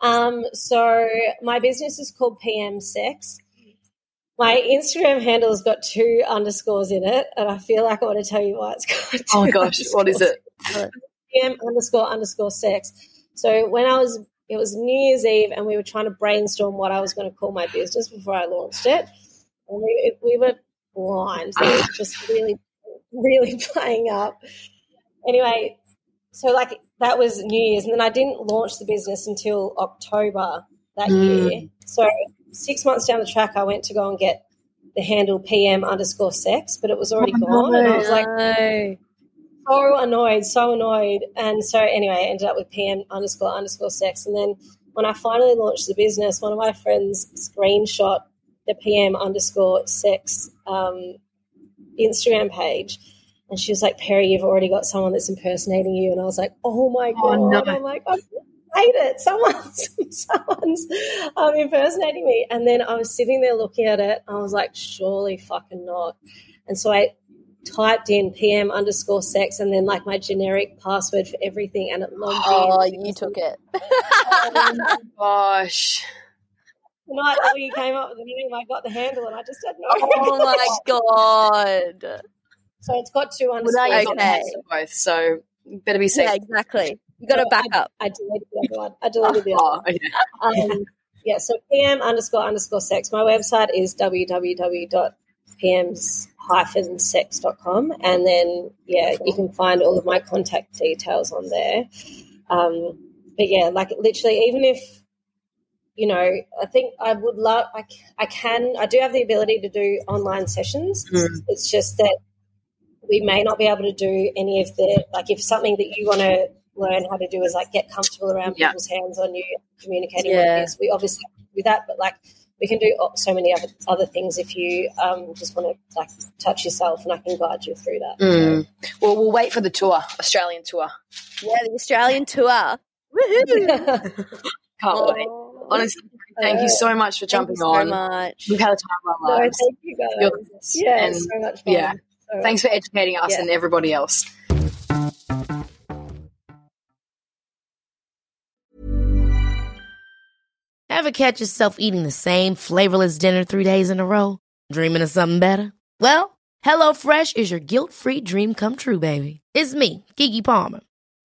Um, so my business is called PM Sex. My Instagram handle has got two underscores in it, and I feel like I want to tell you why it's got. Oh my gosh, what is it? PM underscore underscore sex. So when I was, it was New Year's Eve, and we were trying to brainstorm what I was going to call my business before I launched it, we, we were blind. It was just really, really playing up. Anyway, so like that was New Year's, and then I didn't launch the business until October that Mm. year. So six months down the track, I went to go and get the handle PM underscore sex, but it was already Oh, gone, and I was like No. so annoyed, so annoyed. And so anyway, I ended up with PM underscore underscore sex. And then when I finally launched the business, one of my friends screenshot the PM underscore sex um, Instagram page. And she was like, Perry, you've already got someone that's impersonating you. And I was like, oh my Oh, God. no. I'm like, I'm, hate it. Someone's someone's um, impersonating me. And then I was sitting there looking at it. I was like, surely fucking not. And so I typed in PM underscore sex and then like my generic password for everything, and it logged Oh, in. you took it. oh, Gosh. The night that we came up with the name, I got the handle, and I just said no. Oh my god. So it's got two Well, now underscores. you've Okay. hands both, so better be safe. Yeah, exactly. You got to back up. I deleted the other one. I deleted the other Oh, one. okay. Um, yeah, so PM underscore underscore sex. My website is www.pms-sex.com. And then, yeah, you can find all of my contact details on there. Um, but yeah, like literally, even if, you know, I think I would love, I, I can, I do have the ability to do online sessions. Mm. It's just that we may not be able to do any of the, like if something that you want to learn how to do is like get comfortable around Yeah. people's hands on you, communicating Yeah. like this. We obviously do that, but like we can do so many other other things if you um, just want to like touch yourself, and I can guide you through that. Mm. Well, we'll wait for the tour, Australian tour. Yeah, the Australian tour. Woohoo! Can't wait. Honestly, thank you so much for Thank jumping you so on. much. We've had a time of our lives. thank you guys. Yeah, and- so much fun. yeah. So Thanks for educating us Yeah. and everybody else. Ever catch yourself eating the same flavorless dinner three days in a row? Dreaming of something better? Well, HelloFresh is your guilt-free dream come true, baby. It's me, Keke Palmer.